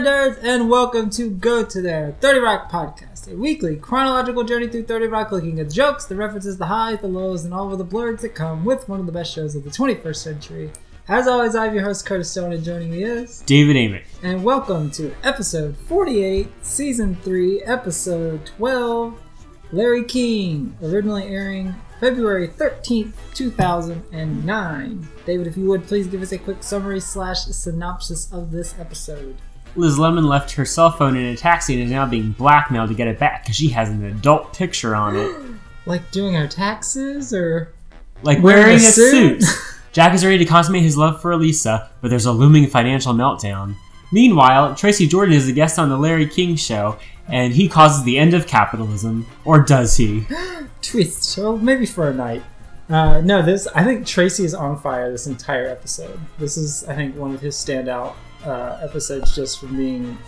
there, nerds, and welcome to Go to There 30 Rock Podcast, a weekly chronological journey through 30 Rock looking at the jokes, the references, the highs, the lows, and all of the blergs that come with one of the best shows of the 21st century. As always, I'm your host, Curtis Stone, and joining me is. David Amick. And welcome to episode 48, season 3, episode 12 Larry King, originally airing February 13th, 2009. David, if you would please give us a quick summary slash synopsis of this episode. Liz Lemon left her cell phone in a taxi and is now being blackmailed to get it back because she has an adult picture on it. Like doing her taxes or Like Wearing wearing, a a suit? suit. Jack is ready to consummate his love for Elisa, but there's a looming financial meltdown. Meanwhile, Tracy Jordan is a guest on the Larry King show, and he causes the end of capitalism. Or does he? twist? Well, maybe for a night. Uh, no, this I think Tracy is on fire this entire episode. This is I think one of his standout uh, episodes just from being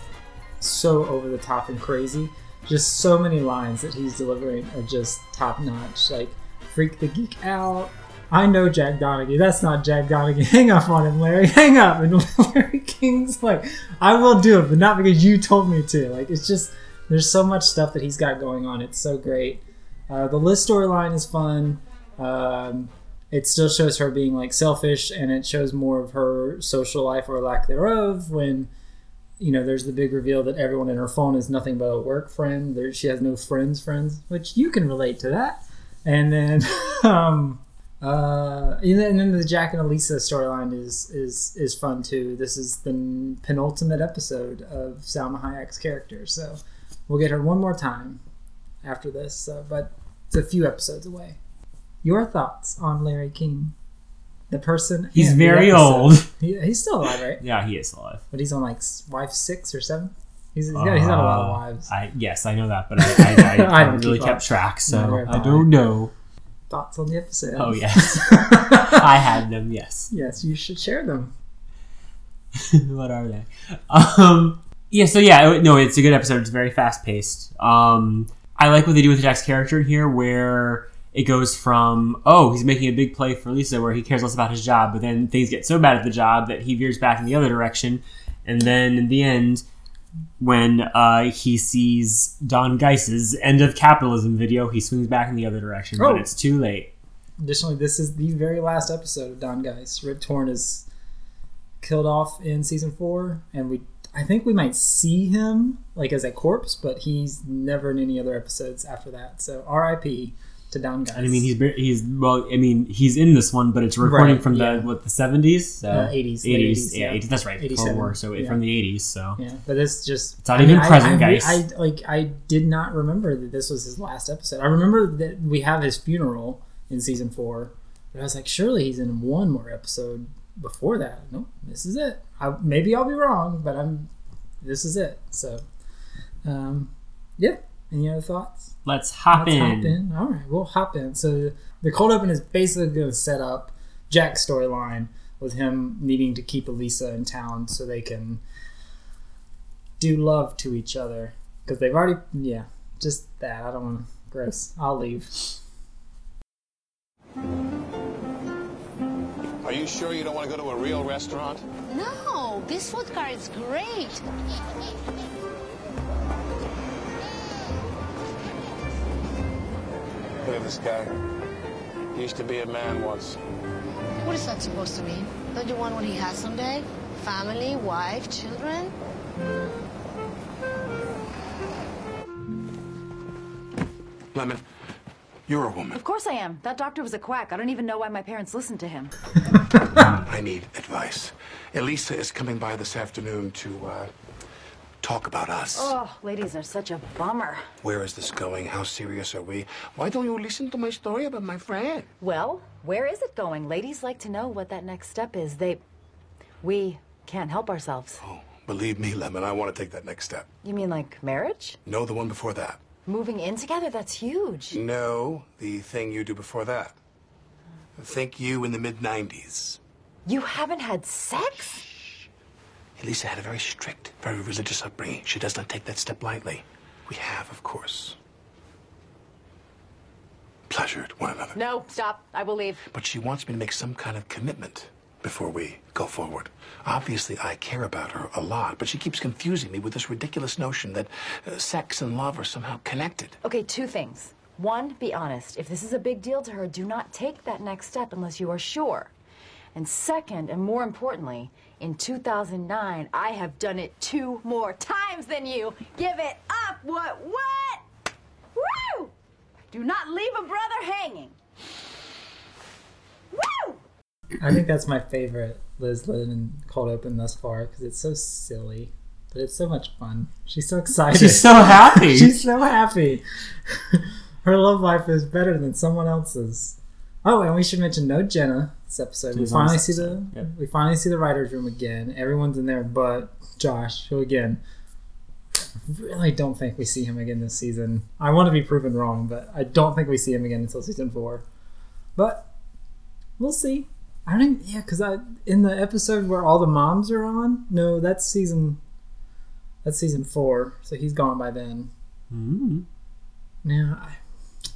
so over the top and crazy. Just so many lines that he's delivering are just top notch. Like freak the geek out. I know Jack Donaghy. That's not Jack Donaghy. Hang up on him, Larry. Hang up. And Larry King's like, I will do it, but not because you told me to. Like it's just there's so much stuff that he's got going on. It's so great. Uh, the Liz storyline is fun. Um, it still shows her being like selfish, and it shows more of her social life or lack thereof. When you know, there's the big reveal that everyone in her phone is nothing but a work friend. There, she has no friends, friends, which you can relate to that. And then, um, uh, and then, and then the Jack and Elisa storyline is is is fun too. This is the penultimate episode of Salma Hayek's character, so we'll get her one more time after this. So, but it's a few episodes away. Your thoughts on Larry King, the person? He's very old. He, he's still alive, right? Yeah, he is alive. But he's on like wife six or seven. He's, he's, got, he's got a lot of Uh, wives. I yes, I know that, but I, I, I, I don't haven't really keep kept up. track, so I I. don't know. Thoughts on the episode? Oh yes, I had them. Yes. yes, you should share them. what are they? Um, yeah, so yeah, no, it's a good episode. It's very fast paced. Um, I like what they do with Jack's character here, where it goes from oh, he's making a big play for Lisa, where he cares less about his job, but then things get so bad at the job that he veers back in the other direction, and then in the end. When uh, he sees Don Geiss's "End of Capitalism" video, he swings back in the other direction, Oh. but it's too late. Additionally, this is the very last episode of Don Geiss. Rip Torn is killed off in season four, and we I think we might see him like as a corpse, but he's never in any other episodes after that. So R.I.P. to Don Geiss. And I mean, he's he's well. I mean, he's in this one, but it's recording Right, from the yeah. what the seventies, so Uh, 80s, 80s, 80s, yeah, yeah. 80s, That's right, 87, war. So yeah. from the eighties. So Yeah, but it's just It's not even present, I, I, guys. I, like I did not remember that this was his last episode. I remember that we have his funeral in season four, but I was like, surely he's in one more episode before that. Nope, this is it. I, maybe I'll be wrong, but I'm. This is it. So, um, yeah. Any other thoughts? let's hop Let's in. hop in. All right, we'll hop in. So the cold open is basically going to set up Jack's storyline with him needing to keep Elisa in town so they can do love to each other because they've already yeah just that. I don't want to gross. I'll leave. Are you sure you don't want to go to a real restaurant? No, this food car is great. Look at this guy. He used to be a man once. What is that supposed to mean? Don't you want what he has someday? Family, wife, children? Lemon, you're a woman. Of course I am. That doctor was a quack. I don't even know why my parents listened to him. I need advice. Elisa is coming by this afternoon to uh, talk about us. Oh, ladies are such a bummer. Where is this going? How serious are we? Why don't you listen to my story about my friend? Well, where is it going? Ladies like to know what that next step is. They. We can't help ourselves. Oh, believe me, Lemon, I want to take that next step. You mean like marriage? No, the one before that. Moving in together? That's huge. No, the thing you do before that. Think you in the mid 90s. You haven't had sex? Elisa had a very strict, very religious upbringing. She does not take that step lightly. We have, of course, pleasured one another. No, stop. I will leave. But she wants me to make some kind of commitment before we go forward. Obviously, I care about her a lot, but she keeps confusing me with this ridiculous notion that uh, sex and love are somehow connected. Okay, two things. One, be honest. If this is a big deal to her, do not take that next step unless you are sure. And second, and more importantly, in 2009, I have done it two more times than you. Give it up. What? What? Woo! Do not leave a brother hanging. Woo! I think that's my favorite Liz Lemon cold open thus far because it's so silly, but it's so much fun. She's so excited. She's so happy. She's so happy. Her love life is better than someone else's. Oh, and we should mention no Jenna this episode. We She's on finally see the yep. we finally see the writers' room again. Everyone's in there but Josh, who again I really don't think we see him again this season. I want to be proven wrong, but I don't think we see him again until season four. But we'll see. I don't even, yeah, because I in the episode where all the moms are on. No, that's season. That's season four, so he's gone by then. Mm. Yeah, I,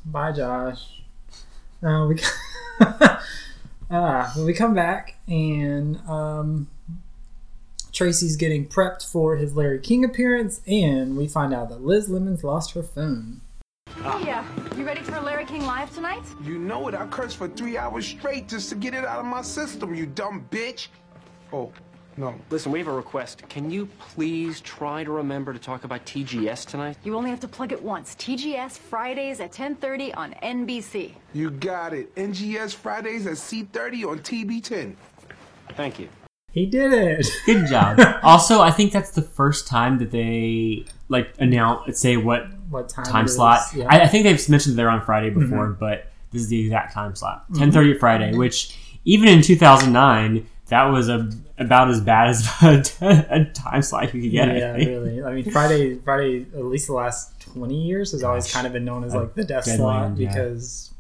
bye, Josh. Uh, we ah, well, we come back and um, Tracy's getting prepped for his Larry King appearance, and we find out that Liz Lemon's lost her phone. Yeah. You ready for Larry King Live tonight? You know it. I cursed for three hours straight just to get it out of my system, you dumb bitch. Oh, no. Listen, we have a request. Can you please try to remember to talk about TGS tonight? You only have to plug it once. TGS Fridays at 10:30 on NBC. You got it. NGS Fridays at C30 on TB10. Thank you. He did it. Good job. also, I think that's the first time that they like announce say what what time? time slot. Yeah. I, I think they've mentioned they're on Friday before, mm-hmm. but this is the exact time slot, mm-hmm. ten thirty Friday. Which even in two thousand nine, that was a about as bad as a, a time slot you could get. Yeah, think. really. I mean, Friday, Friday, at least the last twenty years has always kind of been known as like the death slot yeah. because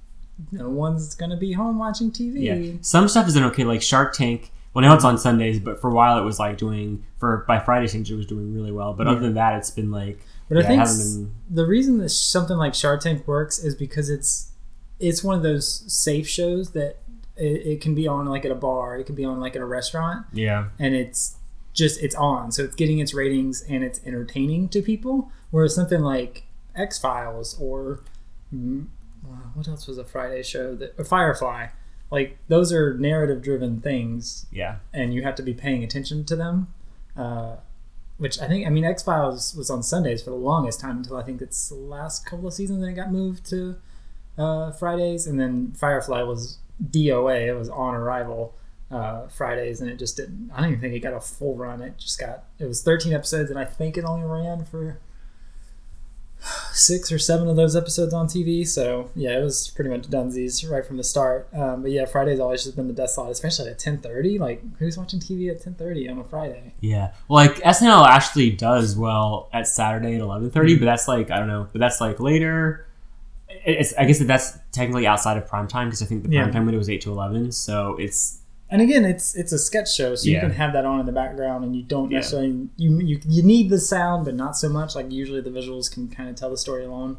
no one's gonna be home watching TV. Yeah, some stuff isn't okay. Like Shark Tank. Well, now it's on Sundays, but for a while it was like doing for by Friday things it was doing really well. But other than that, it's been like But I yeah, think been- the reason that something like Shark Tank works is because it's it's one of those safe shows that it, it can be on like at a bar, it can be on like at a restaurant, yeah. and it's just it's on, so it's getting its ratings and it's entertaining to people. Whereas something like X Files or mm, what else was a Friday show that or Firefly, like those are narrative driven things Yeah. and you have to be paying attention to them. Uh, which I think, I mean, X Files was on Sundays for the longest time until I think it's the last couple of seasons, and it got moved to uh, Fridays, and then Firefly was DOA, it was on arrival uh, Fridays, and it just didn't. I don't even think it got a full run. It just got it was 13 episodes, and I think it only ran for six or seven of those episodes on TV. So yeah, it was pretty much dunsies right from the start. Um, but yeah, Friday's always just been the death slot, especially at ten thirty. Like who's watching TV at ten thirty on a Friday? Yeah. Well, like SNL actually does well at Saturday at eleven thirty, but that's like I don't know, but that's like later. It's I guess that that's technically outside of prime time because I think the prime Yeah. time window was eight to eleven, so it's And again, it's it's a sketch show, so you can have that on in the background, and you don't Yeah. necessarily you, you you need the sound, but not so much. Like usually the visuals can kind of tell the story alone.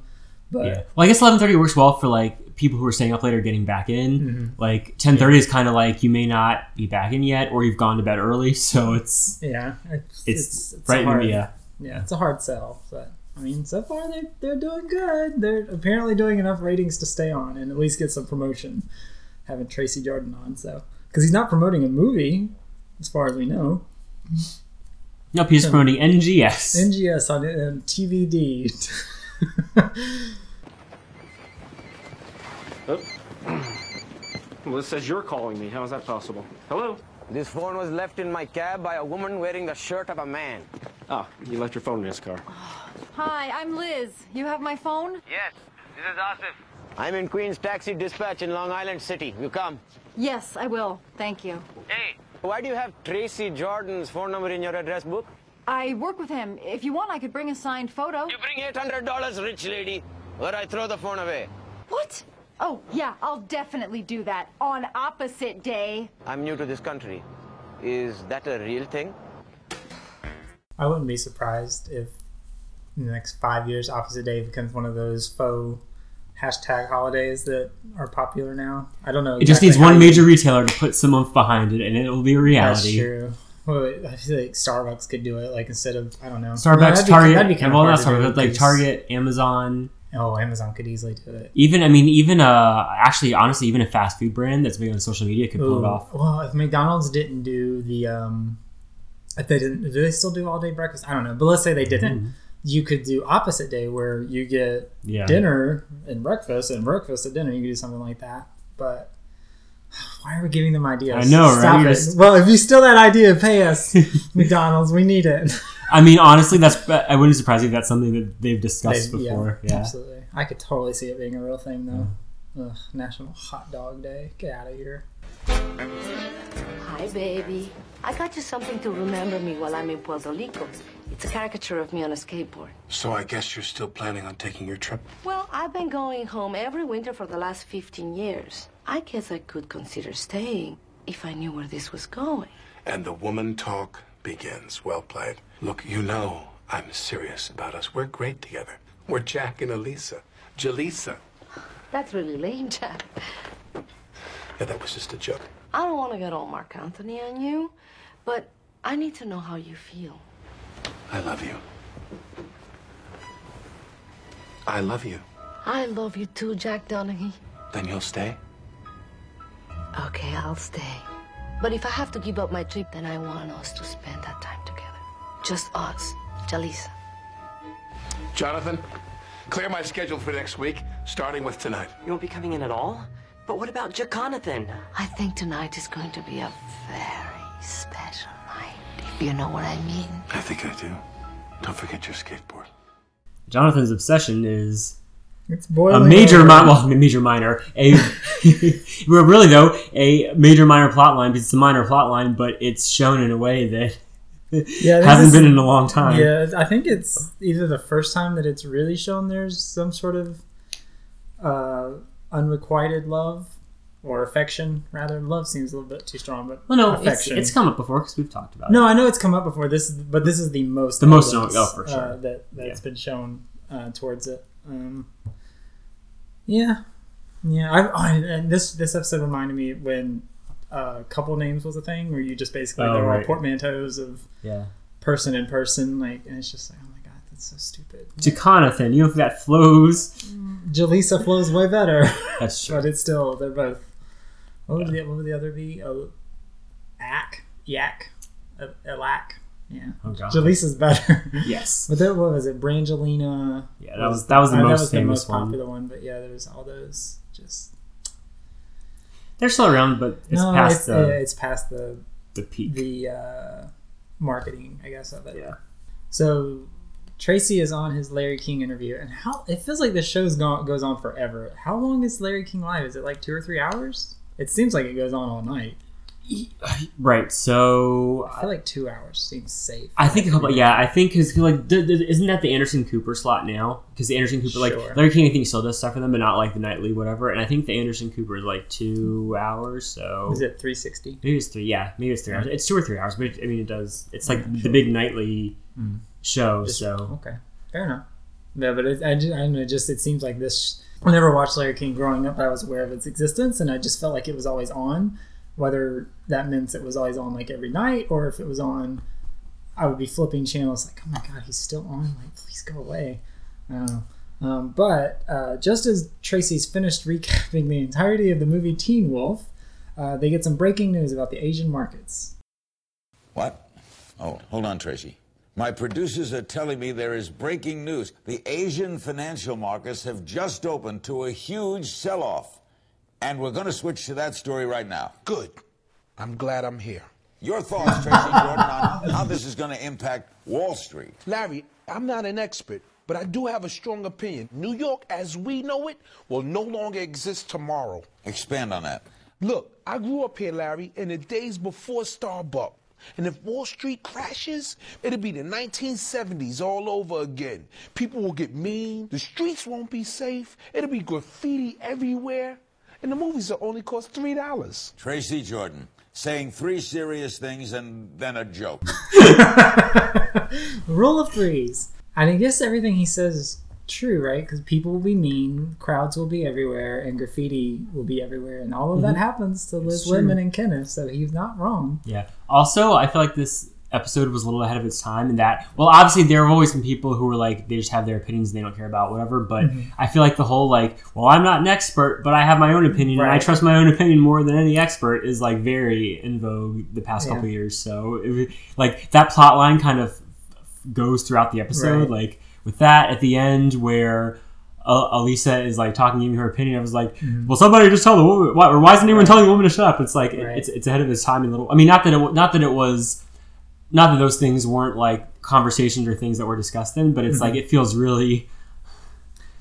But yeah. Well, I guess eleven thirty works well for like people who are staying up later getting back in. Mm-hmm. Like ten thirty is kind of like you may not be back in yet, or you've gone to bed early, so it's yeah, it's it's, a right. hard- yeah. yeah, it's a hard sell. But I mean, so far they're they're doing good. They're apparently doing enough ratings to stay on and at least get some promotion. Having Tracy Jordan on, so because he's not promoting a movie, as far as we know. Nope, he's promoting NGS. NGS on uh, TVD. Well, this says you're calling me. How is that possible? Hello? This phone was left in my cab by a woman wearing the shirt of a man. Ah, you left your phone in his car. Hi, I'm Liz. You have my phone? Yes, this is Asif. I'm in Queen's Taxi Dispatch in Long Island City. You come. Yes, I will. Thank you. Hey. Why do you have Tracy Jordan's phone number in your address book? I work with him. If you want, I could bring a signed photo. You bring $800, rich lady, or I throw the phone away. What? Oh, yeah, I'll definitely do that on opposite day. I'm new to this country. Is that a real thing? I wouldn't be surprised if in the next five years, Opposite Day becomes one of those faux hashtag holidays that are popular now. I don't know. It just needs one you- major retailer to put some oomph behind it, and it will be a reality. That's true. Well, I feel like Starbucks could do it, like instead of I don't know. Starbucks, that'd be- Target, that'd be kinda well, hard not Starbucks, like Target, Amazon. Oh, Amazon could easily do it. Even I mean, even uh, actually, honestly, even a fast food brand that's big on social media could pull it off. Well, if McDonald's didn't do the, um, if they didn't, do they still do all day breakfast? I don't know, but let's say they didn't. You could do opposite day where you get Mm-hmm. Yeah. dinner and breakfast and breakfast at dinner. You could do something like that. But why are we giving them ideas? I know. Stop You're it. just- Well, if you steal that idea, pay us, McDonald's. We need it. I mean, honestly, that's I wouldn't surprise you if that's something that they've discussed They- before. Yeah, absolutely. I could totally see it being a real thing, though. Ugh, National Hot Dog Day. Get out of here. Hi, baby. I got you something to remember me while I'm in Puerto Rico. It's a caricature of me on a skateboard. So I guess you're still planning on taking your trip? Well, I've been going home every winter for the last 15 years. I guess I could consider staying if I knew where this was going. And the woman talk begins. Well played. Look, you know I'm serious about us. We're great together. We're Jack and Elisa. Jalisa. That's really lame, Jack. Yeah, that was just a joke. I don't want to get all Marc Anthony on you, but I need to know how you feel. I love you. I love you. I love you too, Jack Donaghy. Then you'll stay? Okay, I'll stay. But if I have to give up my trip, then I want us to spend that time together. Just us, Jalisa. Jonathan, clear my schedule for next week, starting with tonight. You won't be coming in at all? But what about Jonathan? I think tonight is going to be a very special night, if you know what I mean. I think I do. Don't forget your skateboard. Jonathan's obsession is It's a major, over. mi- well, major minor, a really though, a major minor plot line because it's a minor plot line, but it's shown in a way that Yeah, hasn't been in a long time. Yeah, I think it's either the first time that it's really shown there's some sort of uh, unrequited love or affection. Rather, love seems a little bit too strong, but Well, no, affection. it's come up before because we've talked about it. no, I know it's come up before. This, but this is the most The most evidence, oh, for uh, sure. that that's Yeah. been shown uh, towards it. Um, yeah, yeah. I, oh, and this this episode reminded me when uh, couple names was a thing where you just basically Oh, there were right. portmanteaus of Yeah. person in person, like, and it's just like, oh my god, that's so stupid. Jaconathan, you know if that flows. Jalisa flows way better, That's true. but it's still they're both. What would the what would the other be? Oh, Ack, Yak, Elak. Yeah, Oh, God. Jalisa's better. Yes. but then what was it? Brangelina. Yeah, that was- that was the uh, most famous one. I was the most popular one. But yeah, there was all those just. They're still around, but it's no, past it's, the, yeah, it's past the the peak. the uh, marketing, I guess, of it. Yeah. So Tracy is on his Larry King interview, and how it feels like this show's go- goes on forever. How long is Larry King live? Is it like two or three hours? It seems like it goes on all night. Right. So I feel like two hours seems safe. I think a couple. Yeah, I think because like isn't that the Anderson Cooper slot now? Because the Anderson Cooper like Sure. Larry King, I think still does stuff for them, but not like the nightly whatever. And I think the Anderson Cooper is like two hours. So Is it three sixty? maybe it's three. Yeah, maybe it's three hours. It's two or three hours, but it, I mean it does. It's like mm-hmm. the big nightly mm-hmm. show. so Okay, fair enough. Yeah, but it, I, just, I don't know. Just it seems like this. I never watched Larry King growing up. I was aware of its existence, and I just felt like it was always on. Whether that meant it was always on like every night, or if it was on, I would be flipping channels like, oh my god, he's still on. Like, please go away. Know. Um, but uh, just as Tracy's finished recapping the entirety of the movie Teen Wolf, uh, they get some breaking news about the Asian markets. What? Oh, hold on, Tracy. My producers are telling me there is breaking news. The Asian financial markets have just opened to a huge sell off. And we're going to switch to that story right now. Good. I'm glad I'm here. Your thoughts, Tracy Jordan, on how this is going to impact Wall Street. Larry, I'm not an expert, but I do have a strong opinion. New York, as we know it, will no longer exist tomorrow. Expand on that. Look, I grew up here, Larry, in the days before Starbucks. And if Wall Street crashes, it'll be the 1970s all over again. People will get mean, the streets won't be safe, it'll be graffiti everywhere, and the movies will only cost $3. Tracy Jordan saying three serious things and then a joke. Rule of threes. And I guess everything he says is true, right? Because people will be mean, crowds will be everywhere, and graffiti will be everywhere, and all of that Mhm. happens to Liz true. Lemon and Kenneth. So he's not wrong. Yeah. Also, I feel like this episode was a little ahead of its time in that, well, obviously there have always been people who are like, they just have their opinions and they don't care about whatever. But Mhm. I feel like the whole like, well, I'm not an expert, but I have my own opinion and I trust my own opinion more than any expert is like very in vogue the past Yeah. couple years. So it, like that plot line kind of goes throughout the episode. Right. Like with that at the end where. Uh, Elisa is like talking, giving her opinion. I was like, Mhm. "Well, somebody just tell the woman. Why, or why isn't anyone Right. telling the woman to shut up?" It's like it- it's it's ahead of its time. A little. I mean, not that it not that it was, not that those things weren't like conversations or things that were discussed in, but it's Mhm. like it feels really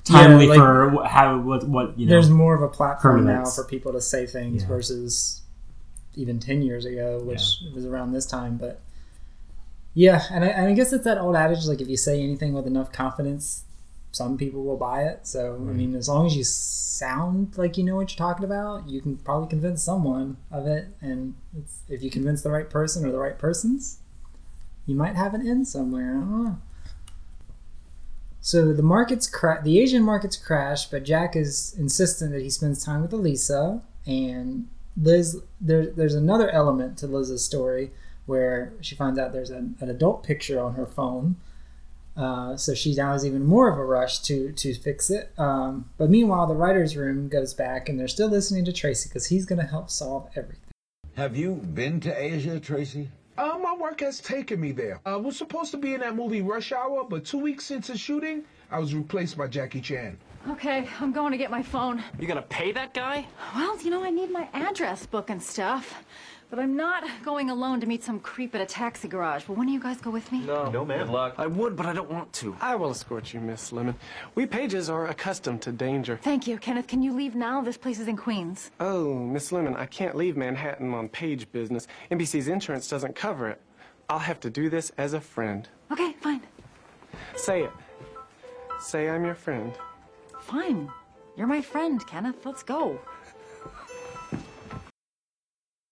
Yeah, timely like- for how what what you know. There's more of a platform now for people to say things Yeah. versus even 10 years ago, which was around this time. But yeah, and I, and I guess it's that old adage like if you say anything with enough confidence, some people will buy it. So, I mean, as long as you sound like you know what you're talking about, you can probably convince someone of it. And it's, if you convince the right person or the right persons, you might have an end somewhere. I don't know. So the markets cra- the Asian markets crash, but Jack is insistent that he spends time with Elisa and Liz. There, there's another element to Liz's story where she finds out there's an, an adult picture on her phone. Uh, so she now has even more of a rush to to fix it. Um, but meanwhile, the writers' room goes back, and they're still listening to Tracy because he's going to help solve everything. Have you been to Asia, Tracy? Uh, my work has taken me there. I was supposed to be in that movie Rush Hour, but two weeks into shooting, I was replaced by Jackie Chan. Okay, I'm going to get my phone. You gonna pay that guy? Well, you know, I need my address book and stuff. But I'm not going alone to meet some creep at a taxi garage. Will one of you guys go with me? No. No, man. Good luck. I would, but I don't want to. I will escort you, Miss Lemon. We pages are accustomed to danger. Thank you. Kenneth, can you leave now? This place is in Queens. Oh, Miss Lemon, I can't leave Manhattan on page business. NBC's insurance doesn't cover it. I'll have to do this as a friend. Okay, fine. Say it. Say I'm your friend. Fine. You're my friend, Kenneth. Let's go.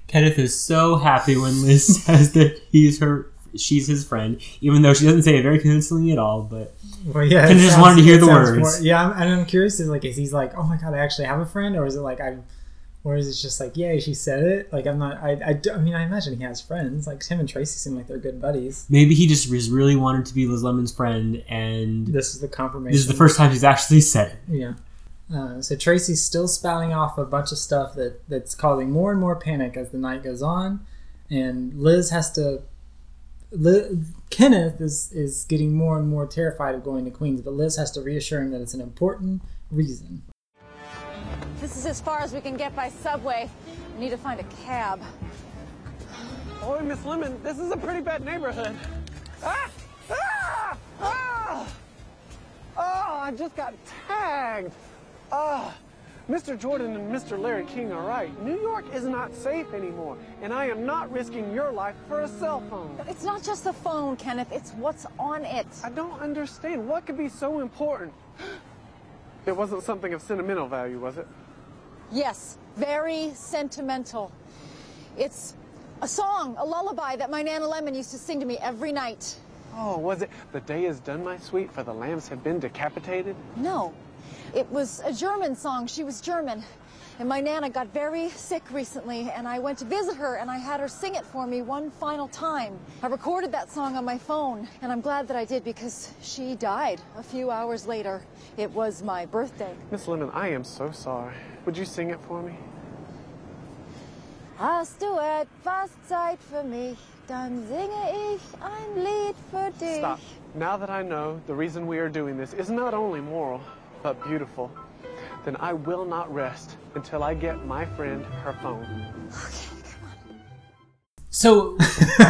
Kenneth is so happy when Liz says that he's her, she's his friend, even though she doesn't say it very convincingly at all. But Well, yeah, Kenneth just wanted to hear the words. more- yeah, I'm, and I'm curious. Is like, is he's like, oh my god, I actually have a friend, or is it like I'm, or is it just like, yeah, she said it? Like, I'm not. I, I, I mean, I imagine he has friends. Like him and Tracy seem like they're good buddies. maybe he just was really wanted to be Liz Lemon's friend, and This is the confirmation. this is the first time he's actually said it. Yeah. Uh, so Tracy's still spouting off a bunch of stuff that that's causing more and more panic as the night goes on, and Liz has to. Liz, Kenneth is is getting more and more terrified of going to Queens, but Liz has to reassure him that it's an important reason. This is as far as we can get by subway. I need to find a cab. Oh, Miss Lemon, this is a pretty bad neighborhood. Ah! Ah! Ah! Oh, I just got tagged. Ah, oh, Mr. Jordan and Mr. Larry King are right. New York is not safe anymore, and I am not risking your life for a cell phone. It's not just the phone, Kenneth. It's what's on it. I don't understand. What could be so important? It wasn't something of sentimental value, was it? Yes, very sentimental. It's a song, a lullaby that my Nana Lemon used to sing to me every night. Oh, was it? The day is done, my sweet, for the lambs have been decapitated? No, it was a German song. She was German. And my Nana got very sick recently, and I went to visit her, and I had her sing it for me one final time. I recorded that song on my phone, and I'm glad that I did because she died a few hours later. It was my birthday. Miss Lemon, I am so sorry. Would you sing it for me? Hast du etwas Zeit für mich, dann singe ich ein Lied für dich. Stop. Now that I know the reason we are doing this is not only moral, but beautiful, then I will not rest until I get my friend her phone. So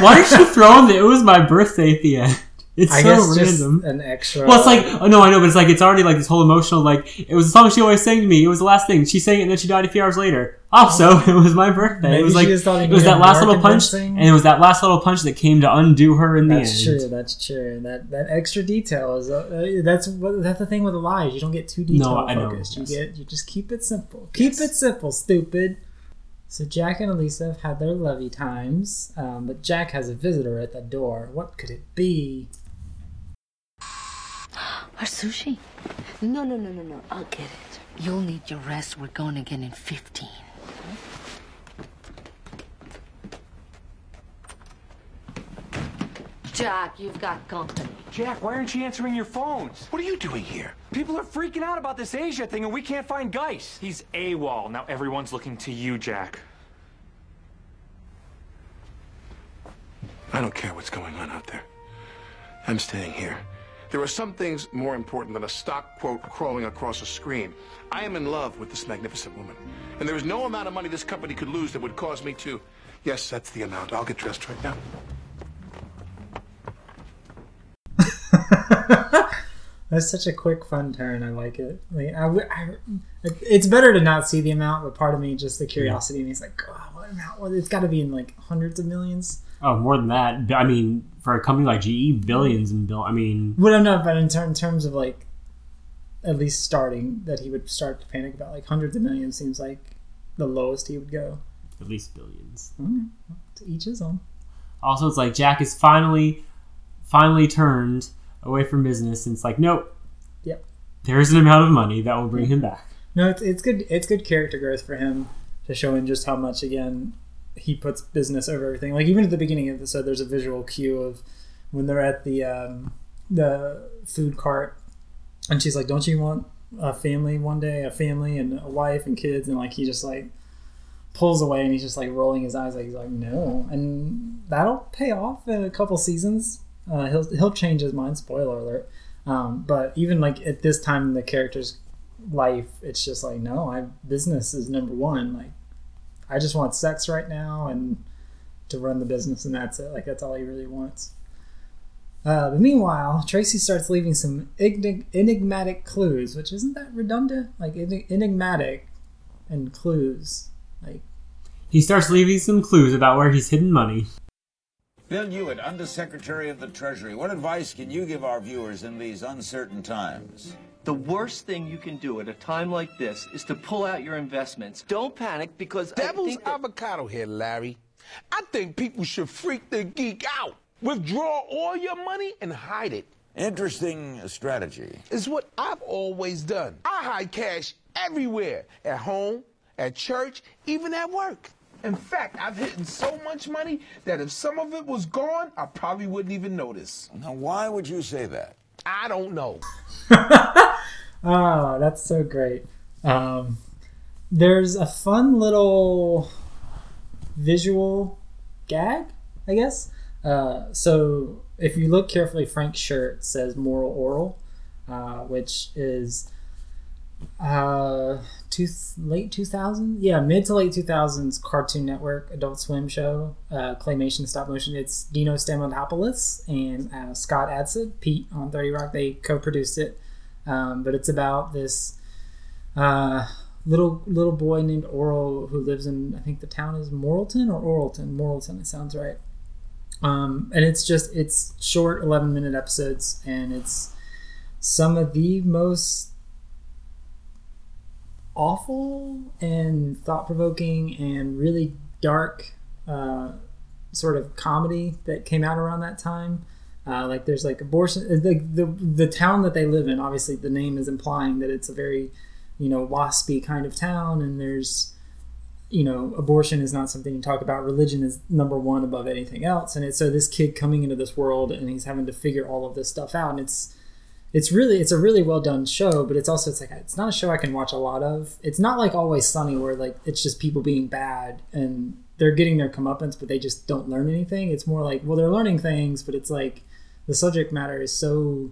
why did she throw in that it was my birthday at the end? It's I so guess just random. an extra. Well, it's like oh no, I know, but it's like it's already like this whole emotional like it was a song she always sang to me. It was the last thing she sang it, and then she died a few hours later. Also, it was my birthday. Maybe it was she like just thought it it was that last little punch, convincing. and it was that last little punch that came to undo her in the end. That's true. That's true. That that extra detail is uh, that's that's the thing with the lies. You don't get too detail No, I know, focused. You yes. get you just keep it simple. Keep it simple, stupid. So Jack and Elisa have had their lovey times, um, but Jack has a visitor at the door. What could it be? Our sushi? No, no, no, no, no. I'll get it. You'll need your rest. We're going again in 15. Jack, you've got company. Jack, why aren't you answering your phones? What are you doing here? People are freaking out about this Asia thing and we can't find Geiss. He's AWOL. Now everyone's looking to you, Jack. I don't care what's going on out there. I'm staying here. There are some things more important than a stock quote crawling across a screen. I am in love with this magnificent woman. And there is no amount of money this company could lose that would cause me to. Yes, that's the amount. I'll get dressed right now. That's such a quick, fun turn. I like it. Like, I, I, it's better to not see the amount, but part of me, just the curiosity, and he's like, God, what amount? It's got to be in like hundreds of millions. Oh, more than that. I mean, for a company like GE, billions and bill. I mean, Well, I'm not, but in, ter- in terms of like, at least starting, that he would start to panic about like hundreds of millions seems like the lowest he would go. at least billions. Mm, to each his own. Also, it's like Jack is finally, finally turned away from business, and it's like, nope. Yep. There is an amount of money that will bring him back. No, it's, it's good. It's good character growth for him to show him just how much again he puts business over everything. Like even at the beginning of the episode, there's a visual cue of when they're at the um, the food cart, and she's like, "Don't you want a family one day? A family and a wife and kids?" And like he just like pulls away, and he's just like rolling his eyes, like he's like, "No," and that'll pay off in a couple seasons. Uh, he'll he'll change his mind. Spoiler alert. Um, but even like at this time in the character's life, it's just like, no, I business is number one. Like, I just want sex right now and to run the business, and that's it. Like, that's all he really wants. Uh, but meanwhile, Tracy starts leaving some enig- enigmatic clues, which isn't that redundant? Like enig- enigmatic and clues. Like He starts leaving some clues about where he's hidden money. Bill Hewitt, Undersecretary of the Treasury. What advice can you give our viewers in these uncertain times? The worst thing you can do at a time like this is to pull out your investments. Don't panic because I Devil's think that- avocado here, Larry. I think people should freak the geek out. Withdraw all your money and hide it. Interesting strategy. It's what I've always done. I hide cash everywhere at home, at church, even at work. In fact, I've hidden so much money that if some of it was gone, I probably wouldn't even notice. Now, why would you say that? I don't know. Oh, that's so great. Um, there's a fun little visual gag, I guess. Uh, so if you look carefully, Frank's shirt says "Moral Orel," uh, which is uh, two, late 2000s yeah, mid to late 2000s Cartoon Network Adult Swim show, uh, claymation stop motion. It's Dino Stamatopoulos and uh, Scott Adsit, Pete on 30 Rock. They co-produced it, um, but it's about this uh, little little boy named Orel who lives in I think the town is Moralton or Oralton. Moralton, it sounds right. Um, and it's just it's short 11 minute episodes, and it's some of the most awful and thought provoking and really dark uh, sort of comedy that came out around that time. Uh, like there's like abortion, the, the the town that they live in. Obviously, the name is implying that it's a very, you know, waspy kind of town, and there's, you know, abortion is not something you talk about. Religion is number one above anything else, and it's so this kid coming into this world and he's having to figure all of this stuff out, and it's it's really it's a really well done show but it's also it's like it's not a show i can watch a lot of. It's not like always sunny where like it's just people being bad and they're getting their comeuppance but they just don't learn anything. It's more like well they're learning things but it's like the subject matter is so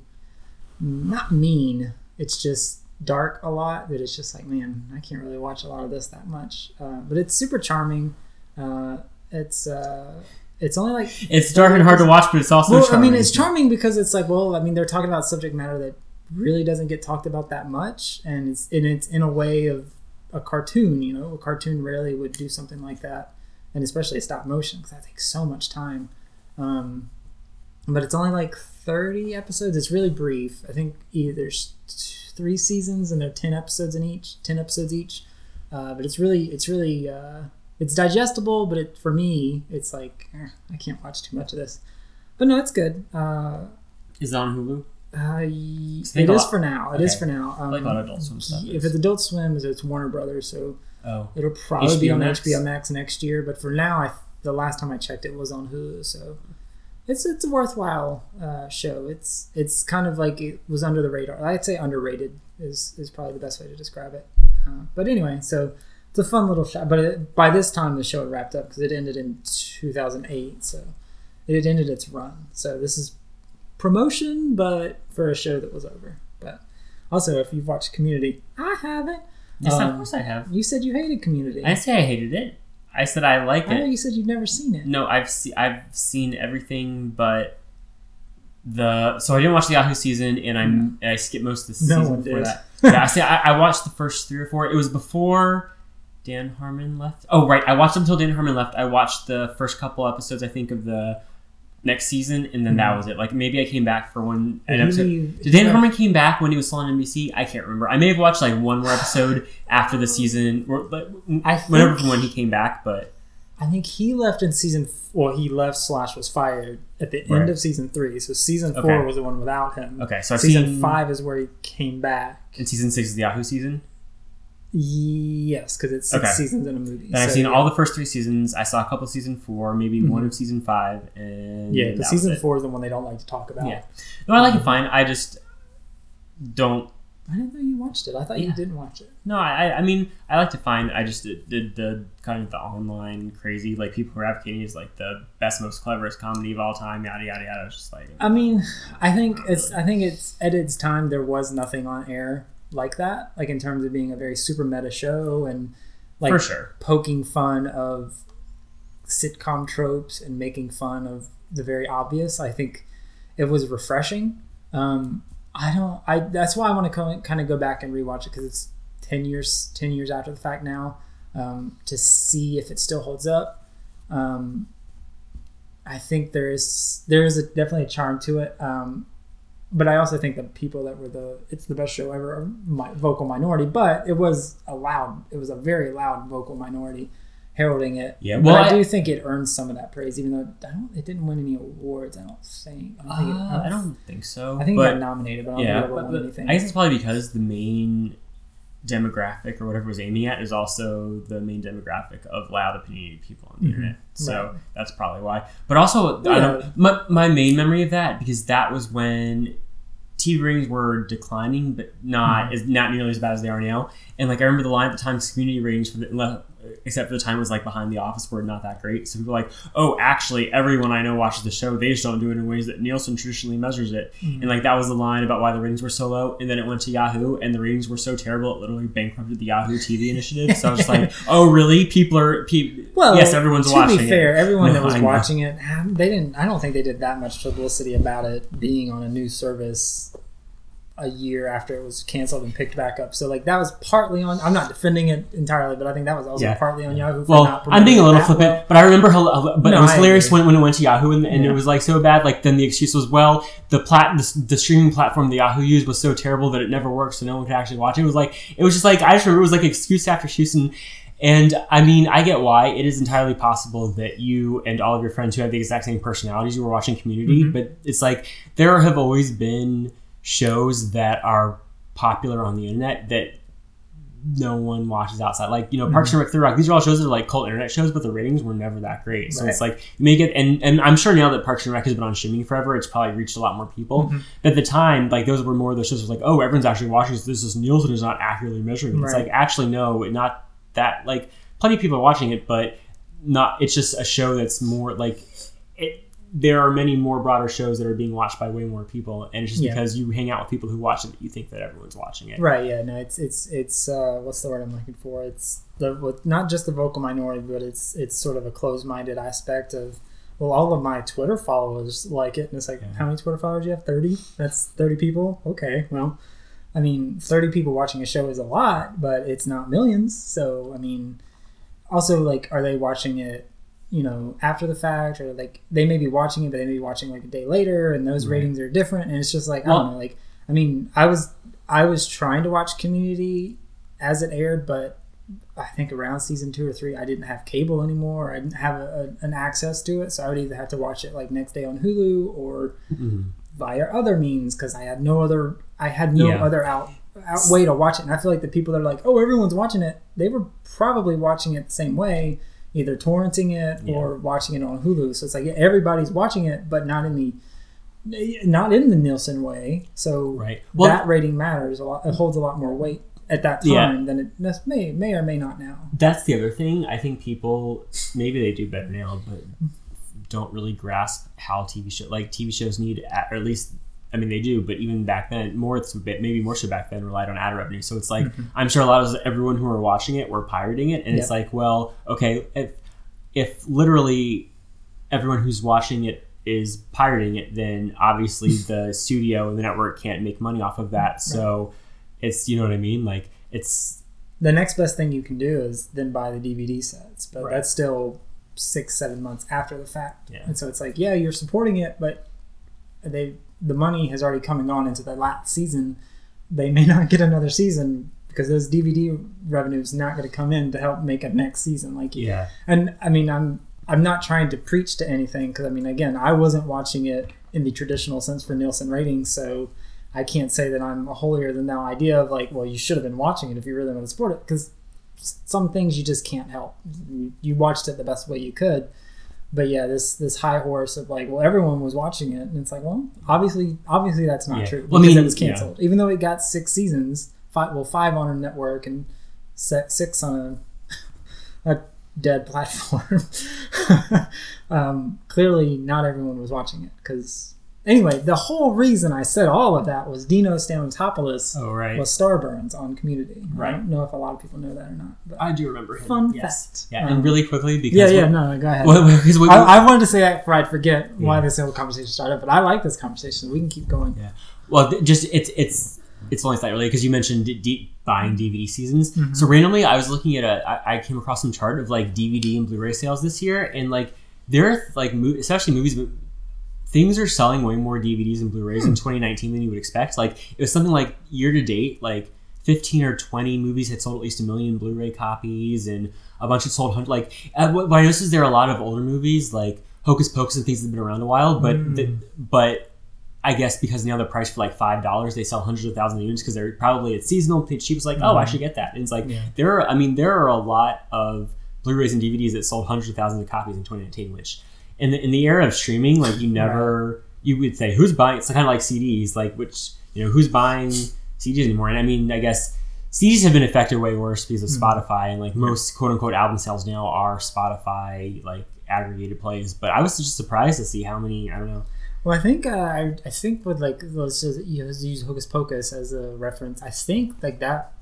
not mean. It's just dark a lot that it's just like man i can't really watch a lot of this that much. Uh, but it's super charming. Uh, it's uh, it's only like It's dark and hard to watch, but it's also well, I mean, it's charming because it's like, well, I mean, they're talking about subject matter that really doesn't get talked about that much, and it's and it's in a way of a cartoon. You know, a cartoon rarely would do something like that, and especially stop motion because that takes so much time. Um, but it's only like thirty episodes. It's really brief. I think either there's three seasons and there are ten episodes in each. Ten episodes each. Uh, but it's really, it's really, uh, it's digestible. But it, for me, it's like eh, I can't watch too much of this. But no, it's good. Uh, Is it on Hulu? Uh, it is for now. It is okay. for now. I like of Adult Swim stuff If is- it's Adult Swim, it's Warner Brothers, so Oh. it'll probably be on Max? HBO Max next year. But for now, I the last time I checked, it was on Hulu. So it's it's a worthwhile uh, show. It's it's kind of like it was under the radar. I'd say underrated is is probably the best way to describe it. Uh, but anyway, so it's a fun little show. But it, by this time, the show had wrapped up because it ended in 2008. So it had ended its run. So this is promotion, but for a show that was over. But also, if you've watched Community, I haven't. Yes, of Um, course I have. You said you hated Community. I say I hated it. I said I know it. you said you've never seen it. No, I've se- I've seen everything but the so I didn't watch the Yahoo season and I'm I skipped most of the No season one before did. that. Yeah, I see. I, I watched the first three or four. It was before Dan Harmon left. Oh right, I watched until Dan Harmon left. I watched the first couple episodes I think of the next season and then that Mhm. was it. Like maybe I came back for one an episode. Did Dan Harmon came back when he was still on NBC? I can't remember. I may have watched like one more episode after the season, or, like, I whenever from when he came back, but. I think he left in season. Well, he left slash was fired at the end of season three. So season four Okay. was the one without him. Okay, so I've season seen- five is where he came back. And season six is the Yahoo season. Yes, because it's six Okay. seasons in a movie. Then I've seen yeah. all the first three seasons. I saw a couple of season four, maybe Mhm. one of season five, and Yeah, because season four is the one they don't like to talk about. Yeah, no, I like it fine. I just don't. I didn't know you watched it. I thought you didn't watch it. No, I, I- mean, I like to find. I just did, did the kind of the online crazy, like people who are advocating is like the best, most cleverest comedy of all time. Yada yada yada. It's just like I mean, I think it's. I think it's at its time there was nothing on air like that. Like in terms of being a very super meta show and like For sure. poking fun of sitcom tropes and making fun of the very obvious. I think it was refreshing. Um, I don't. I that's why I want to kind of go back and rewatch it because it's ten years ten years after the fact now um, to see if it still holds up. Um, I think there is there is a, definitely a charm to it. Um, but I also think the people that were the it's the best show ever my vocal minority. But it was a loud, it was a very loud vocal minority heralding it. Yeah, but well, I, I- do think it earned some of that praise, even though I don't. It didn't win any awards. I don't think. I don't, think, it, Uh, I don't think so. I think it but- got nominated, but I don't yeah, think it ever but- but anything. I guess it's probably because the main demographic or whatever it was aiming at is also the main demographic of loud opinionated people on the Mhm. internet. So Right. that's probably why. But also, I don't, my my main memory of that because that was when TV ratings were declining, but not Mhm. is not nearly as bad as they are now. And like I remember the line at the time, community ratings for the except for the time it was like behind the office were not that great. So people were like, oh, actually, everyone I know watches the show. They just don't do it in ways that Nielsen traditionally measures it. Mhm. And like that was the line about why the ratings were so low. And then it went to Yahoo, and the ratings were so terrible it literally bankrupted the Yahoo TV initiative. So I was just like, oh, really? People are people. Well, yes, everyone's to watching. be fair, it. everyone No, that was watching it, they didn't. I don't think they did that much publicity about it being on a new service a year after it was canceled and picked back up. So like that was partly on. I'm not defending it entirely, but I think that was also Yeah. partly on Yahoo. For Well, not I'm being a little it flippant, well. but I remember, how, but No, it was I hilarious agree. when, when it went to Yahoo and, and Yeah. it was like so bad. Like then the excuse was, well, the plat the, the streaming platform the Yahoo used was so terrible that it never worked, so no one could actually watch it. It was like it was just like I just remember it was like excuse after excuse and. And I mean, I get why. It is entirely possible that you and all of your friends who have the exact same personalities, you were watching Community. Mhm. But it's like there have always been shows that are popular on the internet that no one watches outside. Like, you know, Parks and Rec, 30 Rock, these are all shows that are like cult internet shows, but the ratings were never that great. So it's like, you make it, and, and I'm sure now that Parks and Rec has been on streaming forever, it's probably reached a lot more people. Mhm. But at the time, like, those were more of those shows, of like, oh, everyone's actually watching this. This is Nielsen is not accurately measuring. it. It's Right. like, actually, no, not that, like, plenty of people are watching it, but not, it's just a show that's more like, it, there are many more broader shows that are being watched by way more people, and it's just Yeah. because you hang out with people who watch it that you think that everyone's watching it. Right. Yeah. No. It's it's it's uh, what's the word I'm looking for? It's the with not just the vocal minority, but it's it's sort of a closed-minded aspect of. Well, all of my Twitter followers like it, and it's like, how many Twitter followers do you have? Thirty. That's thirty people. Okay. Well, I mean, thirty people watching a show is a lot, but it's not millions. So, I mean, also like, are they watching it? You know, after the fact, or like they may be watching it, but they may be watching like a day later, and those Right. ratings are different. And it's just like I don't know. Like, I mean, I was I was trying to watch Community as it aired, but I think around season two or three, I didn't have cable anymore. I didn't have a, a, an access to it, so I would either have to watch it like next day on Hulu or Mhm. via other means because I had no other I had no Yeah. other out, out way to watch it. And I feel like the people that are like, oh, everyone's watching it, they were probably watching it the same way, either torrenting it or watching it on Hulu. So it's like everybody's watching it, but not in the not in the Nielsen way. So Right. Well- that rating matters a lot. It holds a lot more weight at that time Yeah. than it may may or may not now. That's the other thing. I think people maybe they do better now, but don't really grasp how TV show like TV shows need, or at least I mean they do, but even back then, more it's a bit maybe more so back then relied on ad revenue. So it's like Mhm. I'm sure a lot of everyone who are watching it were pirating it, and it's like, well, okay, if if literally everyone who's watching it is pirating it, then obviously the studio and the network can't make money off of that. So it's you know what I mean, like it's The next best thing you can do is then buy the DVD sets, but Right. that's still six, seven months after the fact. Yeah. And so it's like, yeah, you're supporting it, but they the money has already come and gone into the last season. They may not get another season because those DVD revenues not going to come in to help make a next season. Like, Yeah. And I mean, I'm I'm not trying to preach to anything because I mean, again, I wasn't watching it in the traditional sense for Nielsen ratings, so I can't say that I'm a holier than thou idea of like, well, you should have been watching it if you really want to support it because some things you just can't help. You, you watched it the best way you could, but yeah, this this high horse of like, well, everyone was watching it, and it's like, well, obviously, obviously that's not Yeah. true Well, I mean, it was canceled, even though it got six seasons, five well, five on a network and six on a, a dead platform. um, clearly, not everyone was watching it because. Anyway, the whole reason I said all of that was Dino Stamatopoulos Oh, right. was Starburns on Community. Right. I don't know if a lot of people know that or not. But I do remember him. Fun yes. fact. Yeah, Um, and really quickly because yeah, yeah, no, no, go ahead. Well, because we- I, I wanted to say that before I'd forget why Yeah. this whole conversation started, but I like this conversation. We can keep going. Yeah. Well, just it's it's it's only slightly related because you mentioned d- d- buying DVD seasons. Mhm. So randomly, I was looking at a I, I came across some chart of like DVD and Blu-ray sales this year, and like there are like mo- especially movies. Things are selling way more DVDs and Blu-rays in 2019 than you would expect. Like it was something like year to date, like 15 or 20 movies had sold at least a million Blu-ray copies, and a bunch had sold hundred. Like what, I noticed is there are a lot of older movies like Hocus Pocus and things that have been around a while, but Mm. the, but I guess because now they're priced for like five dollars, they sell hundreds of thousands of units because they're probably it's seasonal. She was like, oh, I Mhm. should get that. And it's like Yeah. there are, I mean, there are a lot of Blu-rays and DVDs that sold hundreds of thousands of copies in 2019. Which in the in the era of streaming, like you never you would say who's buying. It's kind of like CDs, like which you know who's buying CDs anymore. And I mean, I guess CDs have been affected way worse because of Mhm. Spotify and like most quote unquote album sales now are Spotify like aggregated plays. But I was just surprised to see how many. I don't know. Well, I think uh, I, I think with like let's just you know, use Hocus Pocus as a reference. I think like that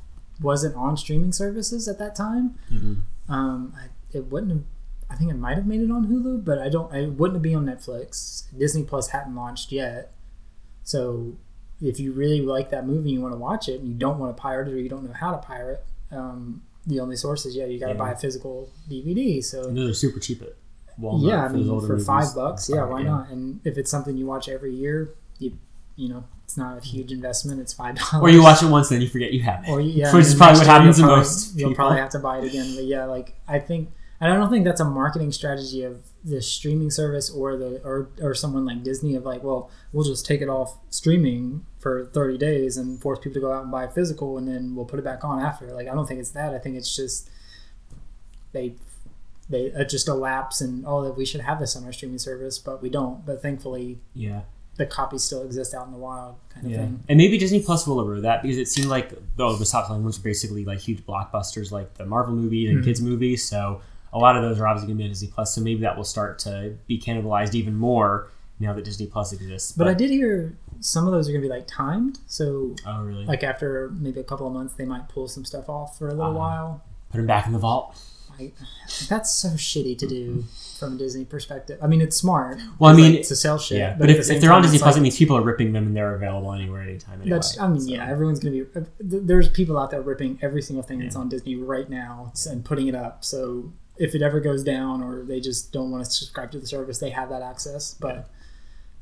wasn't on streaming services at that time. Mhm. Um, I, it wouldn't have. I think it might have made it on Hulu, but I don't. It wouldn't be on Netflix. Disney Plus hadn't launched yet, so if you really like that movie, and you want to watch it, and you don't want to pirate it or you don't know how to pirate, um, the only source is yeah, you got to Yeah. buy a physical DVD. So And those are super cheap at Walmart. yeah, I mean, for movies. five bucks, yeah, why not? And if it's something you watch every year, you you know, it's not a huge investment. It's five dollars. Or you watch it once, then you forget you have it. Or yeah, which is probably what happens to you'll most You'll probably have to buy it again. But yeah, like I think, and I don't think that's a marketing strategy of the streaming service or the or or someone like Disney of like, well, we'll just take it off streaming for thirty days and force people to go out and buy a physical, and then we'll put it back on after. Like I don't think it's that. I think it's just they they uh, just a lapse and oh that we should have this on our streaming service, but we don't. But thankfully, Yeah. the copies still exist out in the wild, kind of Yeah, thing. and maybe Disney Plus will erode that because it seemed like oh, the top selling ones were basically like huge blockbusters, like the Marvel movies and Mhm. kids movies. So a lot of those are obviously going to be on Disney Plus. So maybe that will start to be cannibalized even more now that Disney Plus exists. But I did hear some of those are gonna be like timed, so Oh, really? like after maybe a couple of months, they might pull some stuff off for a little Uh, while. put them back in the vault. Like, that's so shitty to do from a Disney perspective. I mean, it's smart. Well, I mean, like, a sell shit. Yeah, but, at if, the if they're on Disney it's Plus, like- it means people are ripping them and they're available anywhere, anytime, anyway. That's, I mean, yeah, everyone's gonna be. uh, There's people out there ripping every single thing that's on Disney right now and putting it up. So if it ever goes down or they just don't want to subscribe to the service, they have that access. But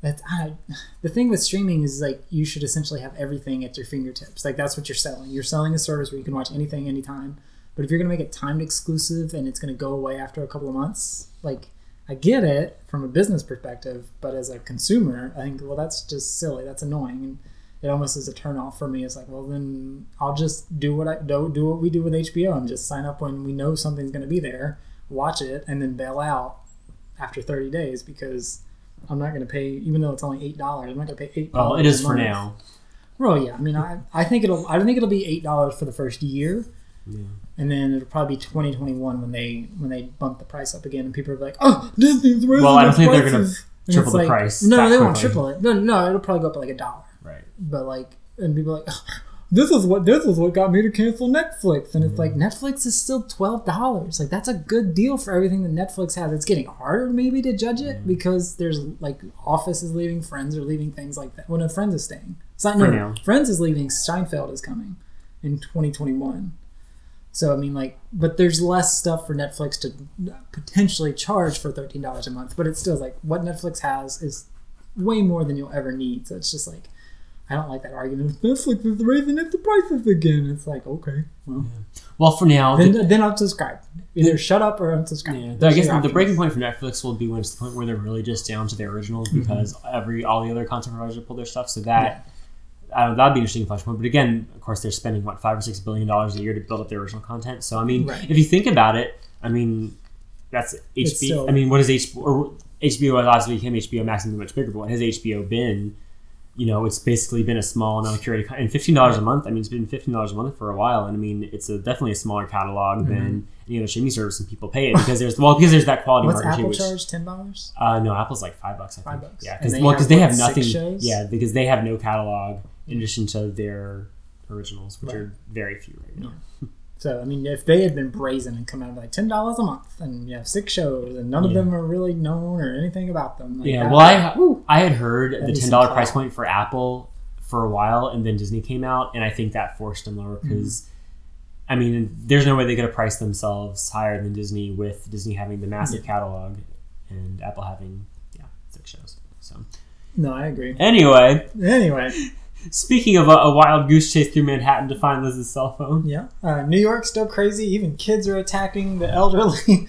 that's I, the thing with streaming is like you should essentially have everything at your fingertips. Like that's what you're selling. You're selling a service where you can watch anything anytime. But if you're gonna make it timed exclusive and it's gonna go away after a couple of months, like I get it from a business perspective, but as a consumer, I think well that's just silly. That's annoying, and it almost is a turn off for me. It's like well then I'll just do what I do do what we do with HBO and just sign up when we know something's going to be there, watch it, and then bail out after 30 days because I'm not going to pay even though it's only eight dollars. I'm not going to pay eight. Oh, well, it is for now. Well, yeah. I mean, I, I think it'll I think it'll be eight dollars for the first year, Yeah. and then it'll probably be 2021 when they when they bump the price up again, and people are like, oh, Disney's raising Well, I don't think they're gonna triple the like, price No, they won't triple it. No, no, it'll probably go up to like a dollar. Right. But like, and people are like, "Oh, this is what this is what got me to cancel Netflix, and it's mm-hmm. like Netflix is still twelve dollars. Like that's a good deal for everything that Netflix has. It's getting harder maybe to judge it mm-hmm. because there's like Office is leaving, Friends are leaving, things like that. Well, no, Friends is staying. It's not no, now. Friends is leaving. Seinfeld is coming in 2021. So I mean, like, but there's less stuff for Netflix to potentially charge for thirteen dollars a month. But it's still like what Netflix has is way more than you'll ever need. So it's just like I don't like that argument. Netflix is raising its prices again. It's like okay, well, Well, for now, then, the- then unsubscribe. Either shut up or unsubscribe. I Those I guess the breaking point for Netflix will be when it's the point where they're really just down to their originals Mhm. because every all the other content providers will pull their stuff. So that I don't know, that'd be an interesting inflection point. But again, of course, they're spending what five or six billion dollars a year to build up their original content. So I mean, Right. if you think about it, I mean, that's HBO. still- I mean, what is HBO? Or HBO obviously became HBO Max and much bigger. But what has HBO been? You know, it's basically been a small amount of curated, and fifteen dollars a month. I mean, it's been fifteen dollars a month for a while, and I mean, it's a, definitely a smaller catalog than any other streaming service, and people pay it because there's well because there's that quality What's market Apple charge? Ten dollars. uh, no, Apple's like five bucks. I think. Five bucks. Yeah, because well, because they have nothing. shows? Yeah, because they have no catalog in addition to their originals, which Right. are very few right now. So I mean, if they had been brazen and come out like ten dollars a month, and you have six shows, and none of them are really known or anything about them. like yeah, that- well, I I had heard the ten dollar price point for Apple for a while, and then Disney came out, and I think that forced them lower Mm-hmm. because. I mean, there's no way they could have priced themselves higher than Disney with Disney having the massive Yeah. catalog and Apple having yeah six shows. So No, I agree. anyway, Anyway, speaking of a, a wild goose chase through Manhattan to find Liz's cell phone, yeah, uh, New York's still crazy. Even kids are attacking the elderly,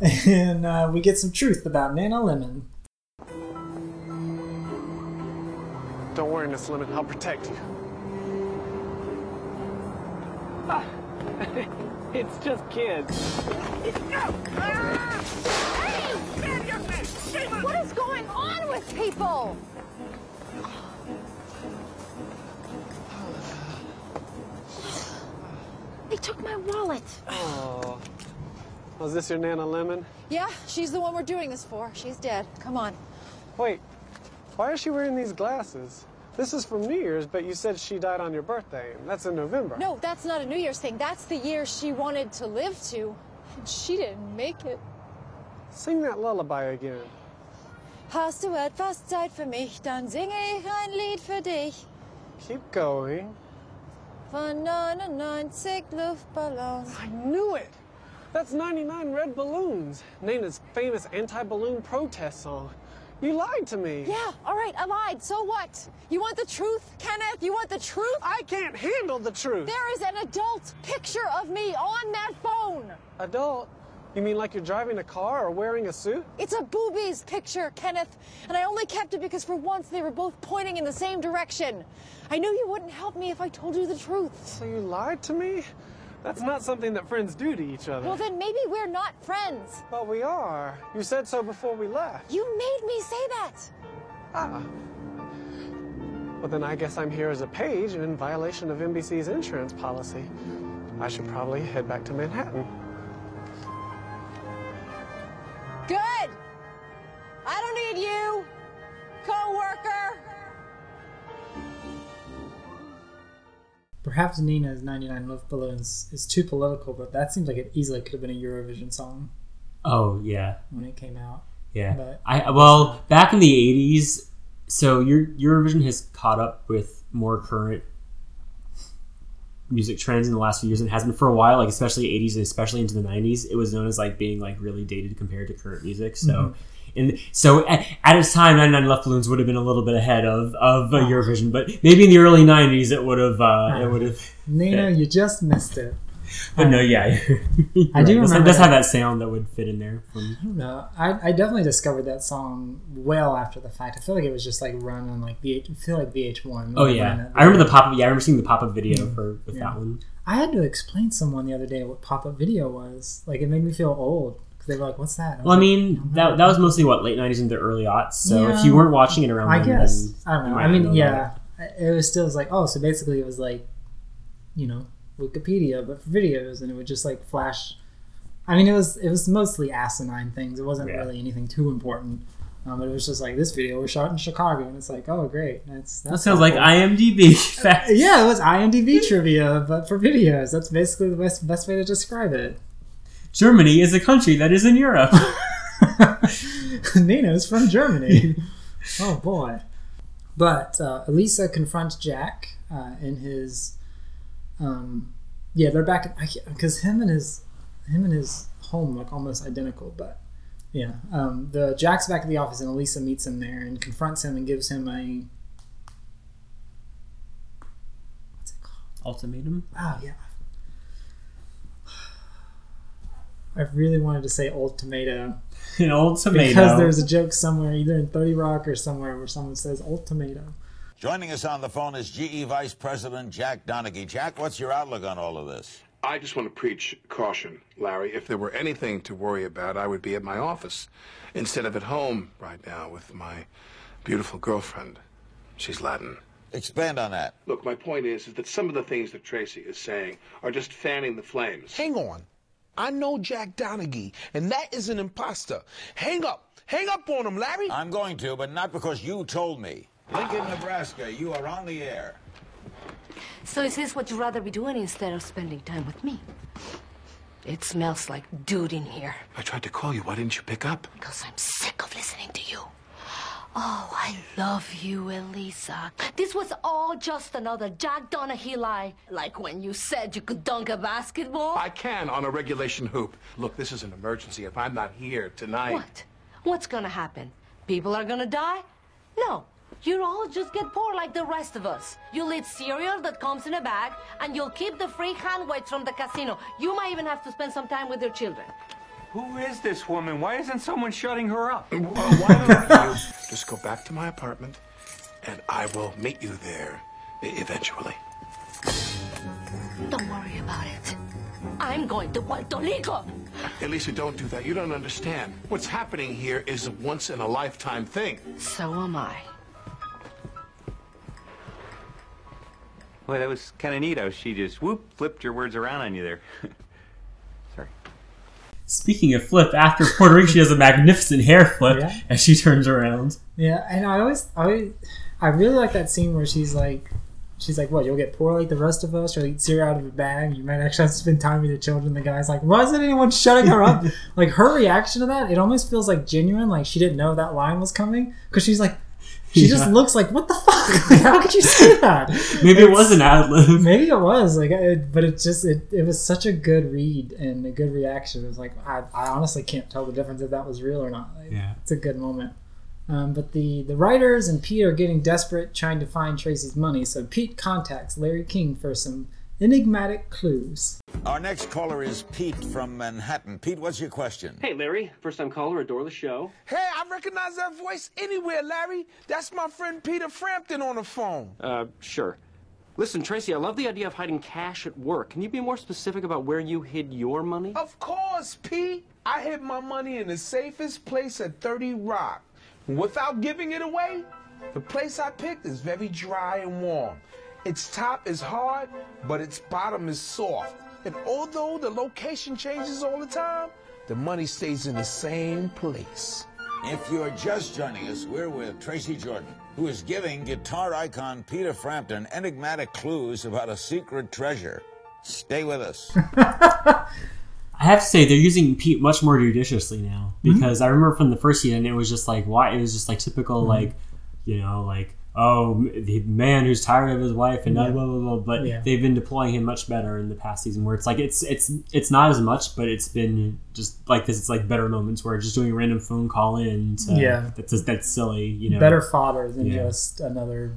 and uh, we get some truth about Nana Lemon. Don't worry, Miss Lemon. I'll protect you. it's just kids. Hey! Shit, what is going on with people? They took my wallet. Oh. oh Was this your Nana Lemon? Yeah, she's the one we're doing this for. She's dead. Come on. Wait, why is she wearing these glasses? This is from New Year's, but you said she died on your birthday. and That's in November. No, that's not a New Year's thing. That's the year she wanted to live to. And she didn't make it. Sing that lullaby again. Hast du etwas Zeit für mich, dann singe ich ein Lied für dich. Keep going. Von 99 Luftballons. I knew it! That's 99 Red Balloons, Nana's famous anti-balloon protest song. You lied to me. Yeah, all right, I lied. So what? You want the truth, Kenneth? You want the truth? I can't handle the truth. There is an adult picture of me on that phone. Adult? You mean like you're driving a car or wearing a suit? It's a boobies picture, Kenneth. And I only kept it because for once they were both pointing in the same direction. I knew you wouldn't help me if I told you the truth. So you lied to me? That's not something that friends do to each other. Well, then maybe we're not friends. But we are. You said so before we left. You made me say that. Ah. Well, then I guess I'm here as a page and in violation of NBC's insurance policy. I should probably head back to Manhattan. Good. I don't need you, co-worker. Perhaps Nina's 99 Love Balloons is too political, but that seems like it easily could have been a Eurovision song oh yeah, when it came out. Yeah. But I well, back in the '80s, so your Eurovision has caught up with more current music trends in the last few years and has been for a while. Like especially '80s and especially into the '90s, it was known as like being like really dated compared to current music. So. Mhm. And so at, at its time, 99 Left Balloons would have been a little bit ahead of, of uh, Eurovision, but maybe in the early 90s it would have uh, it would have Nina, you just missed it. But no, yeah, I do It does, remember does have that. that sound that would fit in there. From, I don't know. I, I definitely discovered that song well after the fact. I feel like it was just like run on like VH. I feel like VH1. oh yeah, it. I remember the pop up. Yeah, I remember seeing the pop up video mm-hmm. for with Yeah. that one. I had to explain to someone the other day what pop up video was. Like it made me feel old because they were like, "What's that?" was Well, I like, mean that that was mostly what late nineties into early aughts. So if you weren't watching it around, I then, guess I don't know. I mean, know yeah, about it was still was like, oh, so basically it was like, you know, Wikipedia but for videos, and it would just like flash. I mean, it was it was mostly asinine things. It wasn't Yeah. really anything too important. Um, but it was just like this video was shot in Chicago, and it's like, oh, great, that's That that's sounds like helpful. IMDb facts. Yeah, it was IMDb trivia, but for videos. That's basically the best best way to describe it. Germany is a country that is in Europe. Nina's from Germany. oh boy. But uh, Elisa confronts Jack uh, in his. Um, yeah, they're back because him and his him and his home look almost identical. But yeah, um, the Jack's back at the office and Elisa meets him there and confronts him and gives him a what's it called? Ultimatum. oh yeah. I really wanted to say old tomato. An old tomato. Because there's a joke somewhere, either in 30 Rock or somewhere, where someone says old tomato. Joining us on the phone is GE Vice President Jack Donaghy. Jack, what's your outlook on all of this? I just want to preach caution, Larry. If there were anything to worry about, I would be at my office instead of at home right now with my beautiful girlfriend. She's Latin. Expand on that. Look, my point is, is that some of the things that Tracy is saying are just fanning the flames. Hang on. I know Jack Donaghy, and that is an imposter. Hang up. Hang up on him, Larry. I'm going to, but not because you told me. Lincoln, Nebraska, you are on the air. So is this what you'd rather be doing instead of spending time with me? It smells like dude in here. I tried to call you. Why didn't you pick up? Because I'm sick of listening to you. Oh, I love you, Elisa. This was all just another Jack Donaghy lie. Like when you said you could dunk a basketball. I can on a regulation hoop. Look, this is an emergency. If I'm not here tonight. What? What's gonna happen? People are gonna die? No. You'll all just get poor like the rest of us. You'll eat cereal that comes in a bag, and you'll keep the free hand weights from the casino. You might even have to spend some time with your children. Who is this woman? Why isn't someone shutting her up? Uh, why don't you just go back to my apartment, and I will meet you there eventually. Don't worry about it. I'm going to Puerto Rico. Elisa, don't do that. You don't understand. What's happening here is a once in a lifetime thing. So am I. Well, that was kind of neat how she just whoop flipped your words around on you there. Sorry. Speaking of flip, after Puerto Rico, she does a magnificent hair flip Yeah. as she turns around. Yeah, and I always, I, always, I really like that scene where she's like, she's like, "What? You'll get poor like the rest of us, or eat cereal out of a bag. You might actually have to spend time with your children." The guy's like, "Why isn't anyone shutting her up?" like her reaction to that, it almost feels like genuine, like she didn't know that line was coming because she's like, she just looks like, "What the fuck? Like, how could you say that?" Maybe it was an ad lib. Maybe it was like, it, but it just it, it was such a good read and a good reaction. It was like I, I honestly can't tell the difference if that was real or not. Like, Yeah. it's a good moment. Um, but the the writers and Pete are getting desperate, trying to find Tracy's money. So Pete contacts Larry King for some enigmatic clues. Our next caller is Pete from Manhattan. Pete, what's your question? Hey, Larry. First time caller, adore the show. Hey, I recognize that voice anywhere, Larry. That's my friend Peter Frampton on the phone. Uh, sure. Listen, Tracy, I love the idea of hiding cash at work. Can you be more specific about where you hid your money? Of course, Pete. I hid my money in the safest place at 30 Rock. Without giving it away, the place I picked is very dry and warm. Its top is hard, but its bottom is soft. And although the location changes all the time, the money stays in the same place. If you're just joining us, we're with Tracy Jordan, who is giving guitar icon Peter Frampton enigmatic clues about a secret treasure. Stay with us. I have to say they're using Pete much more judiciously now Hmm? because I remember from the first season it was just like why it was just like typical Hmm. like you know like oh the man who's tired of his wife and Yeah. blah blah blah. But Yeah. they've been deploying him much better in the past season where it's like it's it's it's not as much but it's been just like this. It's like better moments where just doing a random phone call in. Yeah. that's just, that's silly. You know, Better fodder than Yeah. just another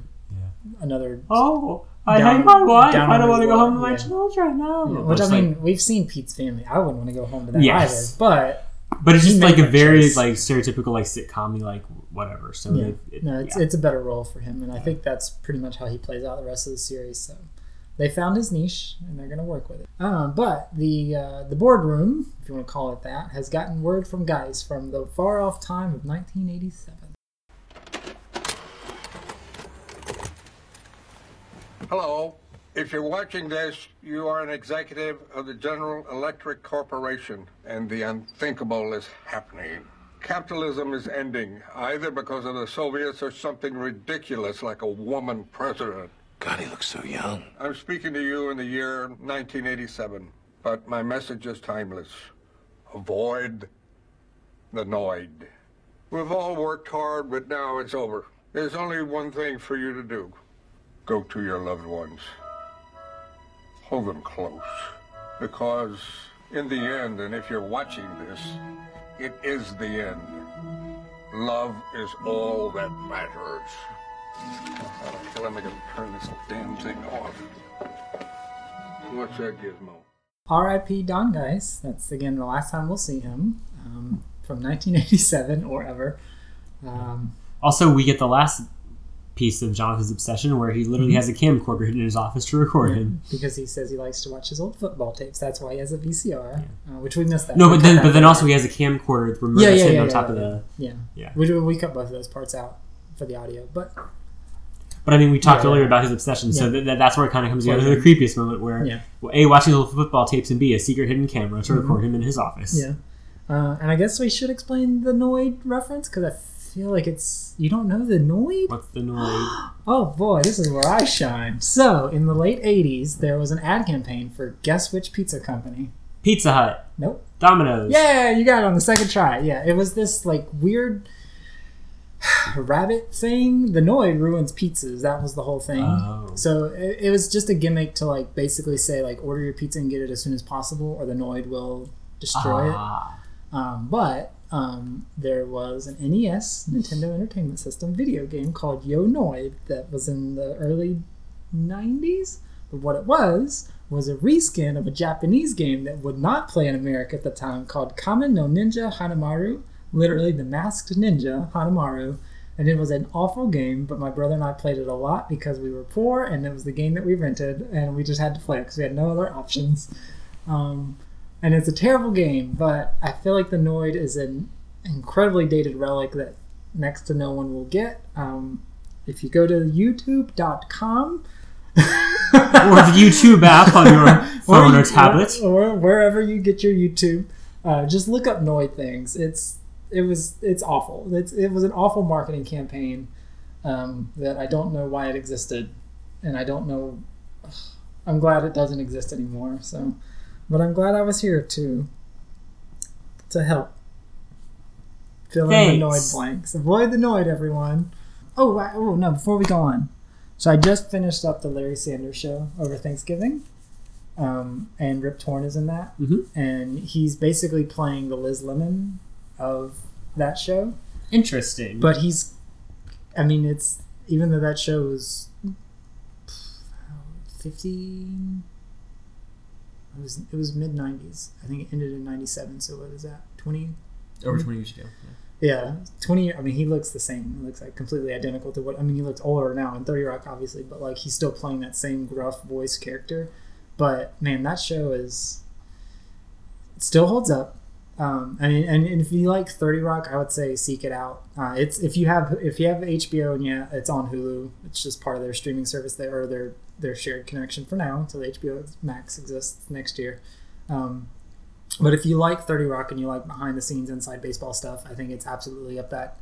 another. Oh, I down- hate my wife. I don't want to go home to my children. No. Which I mean, like- we've seen Pete's Family. I wouldn't want to go home to that Yes. either. But but it's just like a very like stereotypical like sitcom like whatever. So yeah, they- it- no, it's yeah. it's a better role for him, and I think that's pretty much how he plays out the rest of the series. So they found his niche, and they're going to work with it. Um, but the uh, the boardroom, if you want to call it that, has gotten word from guys from the far off time of 1987. Hello. If you're watching this, you are an executive of the General Electric Corporation, and the unthinkable is happening. Capitalism is ending, either because of the Soviets or something ridiculous like a woman president. God, he looks so young. I'm speaking to you in the year 1987, but my message is timeless. Avoid the Noid. We've all worked hard, but now it's over. There's only one thing for you to do. Go to your loved ones. Hold them close. Because in the end, and if you're watching this, it is the end. Love is all that matters. Okay, let me go turn this damn thing off. What's that gizmo? R.I.P. Don Geiss. That's again the last time we'll see him um, from 1987 or ever. Um, Also, we get the last piece of Jonathan's obsession where he literally Mhm. has a camcorder hidden in his office to record yeah, him. because he says he likes to watch his old football tapes. That's why he has a VCR, uh, which we missed that. No, but then but then also he has a camcorder remote yeah, yeah, yeah, on yeah, top of yeah. the yeah. yeah. We, we cut both of those parts out for the audio, but But I mean, we talked Yeah, earlier yeah. about his obsession, so Yeah. th- th- that's where it kind of comes together. The creepiest moment where, Yeah. well, a watching the football tapes and b a secret hidden camera to Mhm. record him in his office. yeah. Uh, and I guess we should explain the Noid reference because I feel like it's you don't know the Noid. What's the noise? Oh boy, this is where I shine. So, in the late 80s, there was an ad campaign for guess which pizza company? Pizza Hut. Nope. Domino's. Yeah, you got it on the second try. Yeah, it was this like weird rabbit thing. The Noid ruins pizzas. That was the whole thing. Oh. So it, it was just a gimmick to like basically say like order your pizza and get it as soon as possible, or the Noid will destroy Ah. it. Um, but um, there was an NES, Nintendo Entertainment System video game called Yo Noid that was in the early 90s. But what it was was a reskin of a Japanese game that would not play in America at the time called Kamen no Ninja Hanamaru, literally the masked ninja Hanamaru. And it was an awful game, but my brother and I played it a lot because we were poor and it was the game that we rented and we just had to play it because we had no other options. Um, and it's a terrible game, but I feel like the Noid is an incredibly dated relic that next to no one will get. Um, if you go to youtube.com or the YouTube app on your phone or, you- tablet. or, wherever you get your YouTube, uh, just look up Noid things. It's it was it's awful. It's, it was an awful marketing campaign um, that I don't know why it existed, and I don't know. I'm glad it doesn't exist anymore. So, but I'm glad I was here to to help fill in the Noid blanks. Avoid the Noid, everyone. Oh, I, oh no! Before we go on, so I just finished up the Larry Sanders show over Thanksgiving, um, and Rip Torn is in that, Mhm. and he's basically playing the Liz Lemon of that show. Interesting. But he's, I mean, it's even though that show was fifteen. It was it was mid nineties. I think it ended in ninety seven. So what is that? Twenty. Over 20 years ago. Yeah, twenty. I mean, he looks the same. He looks like completely identical to what. I mean, he looks older now in Thirty Rock, obviously, but like he's still playing that same gruff voice character. But man, that show is it still holds up. Um, I mean, and, and if you like Thirty Rock, I would say seek it out. Uh, it's if you have if you have HBO and yeah, it's on Hulu. It's just part of their streaming service there or their their shared connection for now until HBO Max exists next year. Um, but if you like 30 Rock and you like behind the scenes inside baseball stuff, I think it's absolutely up that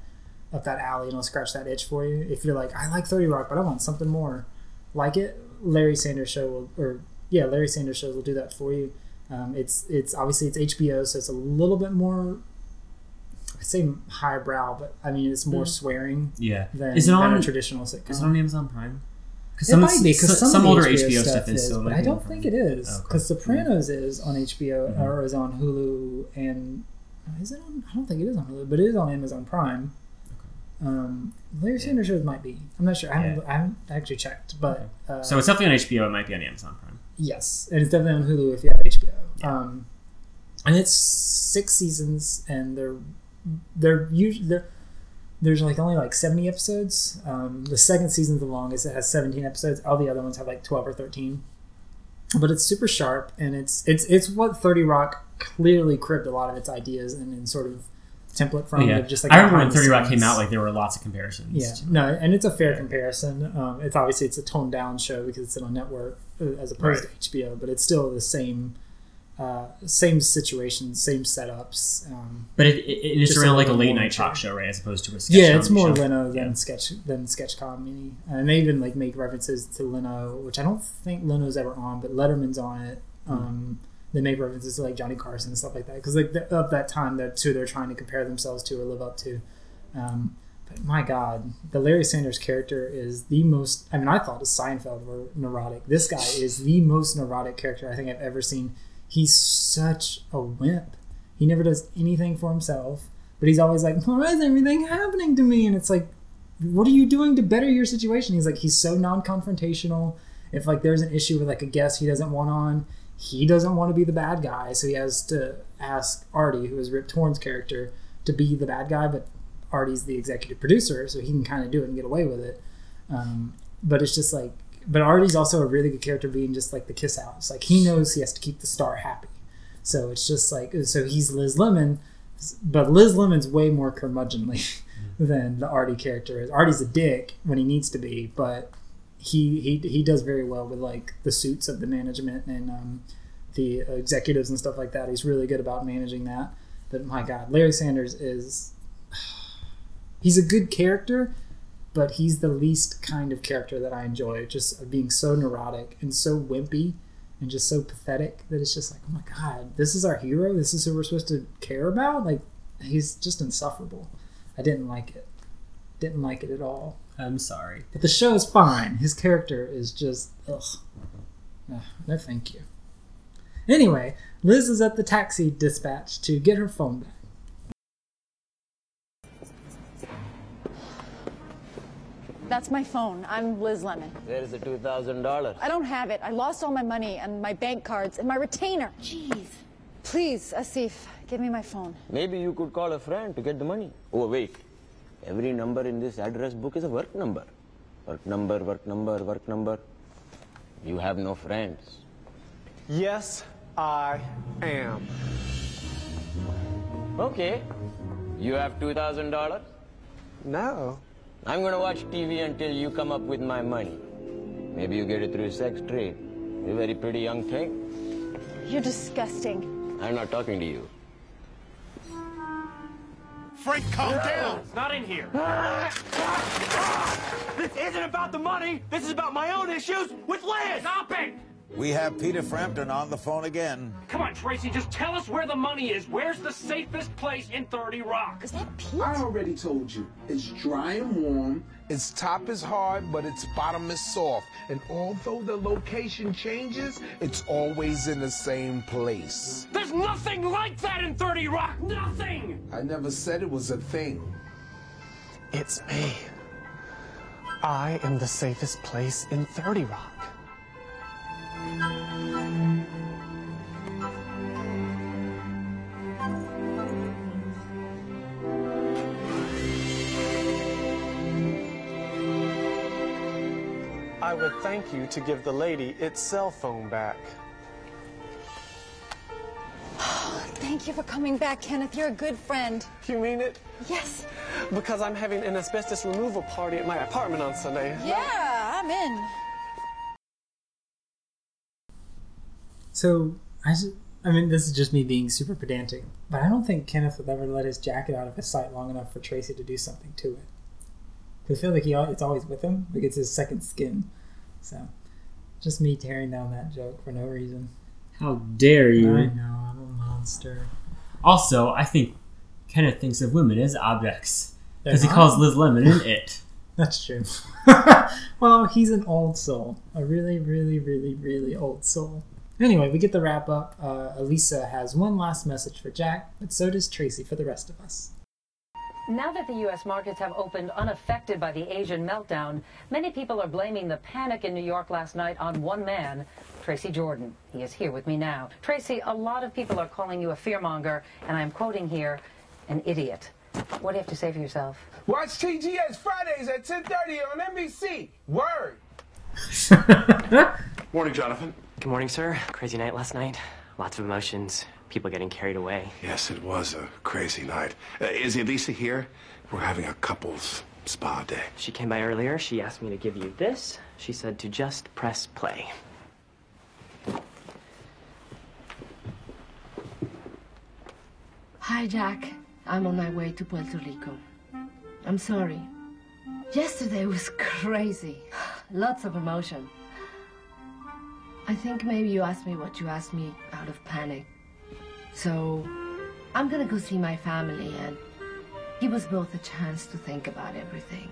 up that alley and it'll scratch that itch for you. If you're like, I like 30 Rock, but I want something more like it, Larry Sanders show will or yeah, Larry Sanders shows will do that for you. Um, it's it's obviously it's HBO, so it's a little bit more I say highbrow, but I mean it's more Mm. swearing Yeah. than, Is it than on a traditional sitcom. Is it on Amazon Prime? Because It some, might be because some, some, older HBO, HBO stuff, is, it but I don't think it is Oh, okay. because Sopranos is on HBO Mhm. or is on Hulu and is it on? I don't think it is on Hulu, but it is on Amazon Prime. Um, Larry Sanders shows might be. I'm not sure. I haven't, I haven't actually checked, but uh, So it's definitely on HBO. It might be on Amazon Prime. Yes, and it's definitely on Hulu if you have HBO. Um, and it's six seasons, and they're they're usually they're, there's like only like seventy episodes. Um, the second season's the longest; it has seventeen episodes. All the other ones have like twelve or thirteen. But it's super sharp, and it's it's it's what Thirty Rock clearly cribbed a lot of its ideas and, and sort of template from. yeah, just like I remember when Thirty Rock came out, like there were lots of comparisons. Yeah, no, and it's a fair comparison. Um, it's obviously it's a toned down show because it's on a network uh, as opposed Right. to HBO, but it's still the same, uh, same situations, same setups. Um, But it, it, it's just around like a late night talk show, right? As opposed to a sketch Yeah, it's more show. Leno than sketch than sketch comedy, and they even like make references to Leno, which I don't think Leno's ever on, but Letterman's on it. Hmm. Um, They make references to like Johnny Carson and stuff like that because like the, of that time, that's who they're trying to compare themselves to or live up to. Um, but my God, the Larry Sanders character is the most. I mean, I thought Seinfeld were neurotic. This guy is the most neurotic character I think I've ever seen. He's such a wimp. He never does anything for himself, but he's always like, "Why is everything happening to me?" And it's like, "What are you doing to better your situation?" He's like, he's so non-confrontational. If like there's an issue with like a guest he doesn't want on, he doesn't want to be the bad guy, so he has to ask Artie, who is Rip Torn's character, to be the bad guy, but Artie's the executive producer, so he can kind of do it and get away with it. Um, but it's just like, but Artie's also a really good character, being just like the kiss out. It's like he knows he has to keep the star happy, so it's just like so he's Liz Lemon, but Liz Lemon's way more curmudgeonly than the Artie character is. Artie's a dick when he needs to be, but he he he does very well with like the suits of the management and um, the executives and stuff like that. He's really good about managing that. But my God, Larry Sanders is he's a good character, but he's the least kind of character that I enjoy. Just being so neurotic and so wimpy and just so pathetic that it's just like, oh my God, this is our hero. This is who we're supposed to care about. Like he's just insufferable. I didn't like it. Didn't like it at all. I'm sorry. But the show is fine. His character is just ugh. No, thank you. Anyway, Liz is at the taxi dispatch to get her phone back. That's my phone. I'm Liz Lemon. Where is the $2,000? I don't have it. I lost all my money and my bank cards and my retainer. Jeez. Please, Asif, give me my phone. Maybe you could call a friend to get the money. Oh, wait. Every number in this address book is a work number. Work number, work number, work number. You have no friends. Yes, I am. Okay. You have $2,000? No. I'm gonna watch TV until you come up with my money. Maybe you get it through sex trade. You're a very pretty young thing. You're disgusting. I'm not talking to you. Frank, calm down. It's not in here. Ah, ah, ah. This isn't about the money. This is about my own issues with Liz. Stop it! We have Peter Frampton on the phone again. Come on, Tracy, just tell us where the money is. Where's the safest place in 30 Rock? Is that Pete? I already told you. It's dry and warm. Its top is hard, but its bottom is soft. And although the location changes, it's always in the same place. There's nothing like that in 30 Rock. Nothing. I never said it was a thing. It's me. I am the safest place in 30 Rock. I would thank you to give the lady its cell phone back. Thank you for coming back, Kenneth. You're a good friend. You mean it? Yes. Because I'm having an asbestos removal party at my apartment on Sunday. Yeah, I'm in. So I, I mean, this is just me being super pedantic, but I don't think Kenneth would ever let his jacket out of his sight long enough for Tracy to do something to it. 'Cause I feel like he it's always with him, like it's his second skin. So, just me tearing down that joke for no reason. How dare you? I know I'm a monster. Also, I think Kenneth thinks of women as objects because he calls Liz Lemon an it. That's true. well, he's an old soul. A really, really, really, really old soul. Anyway, we get the wrap up. Uh, Elisa has one last message for Jack, but so does Tracy for the rest of us. Now that the U.S. markets have opened unaffected by the Asian meltdown, many people are blaming the panic in New York last night on one man, Tracy Jordan. He is here with me now. Tracy, a lot of people are calling you a fearmonger, and I'm quoting here, an idiot. What do you have to say for yourself? Watch TGS Fridays at 10:30 on NBC. Word. Morning, Jonathan. Good morning, sir. Crazy night last night. Lots of emotions. People getting carried away. Yes, it was a crazy night. Uh, is Elisa here? We're having a couples spa day. She came by earlier. She asked me to give you this. She said to just press play. Hi, Jack. I'm on my way to Puerto Rico. I'm sorry. Yesterday was crazy. Lots of emotion. I think maybe you asked me what you asked me out of panic. So, I'm gonna go see my family and give us both a chance to think about everything.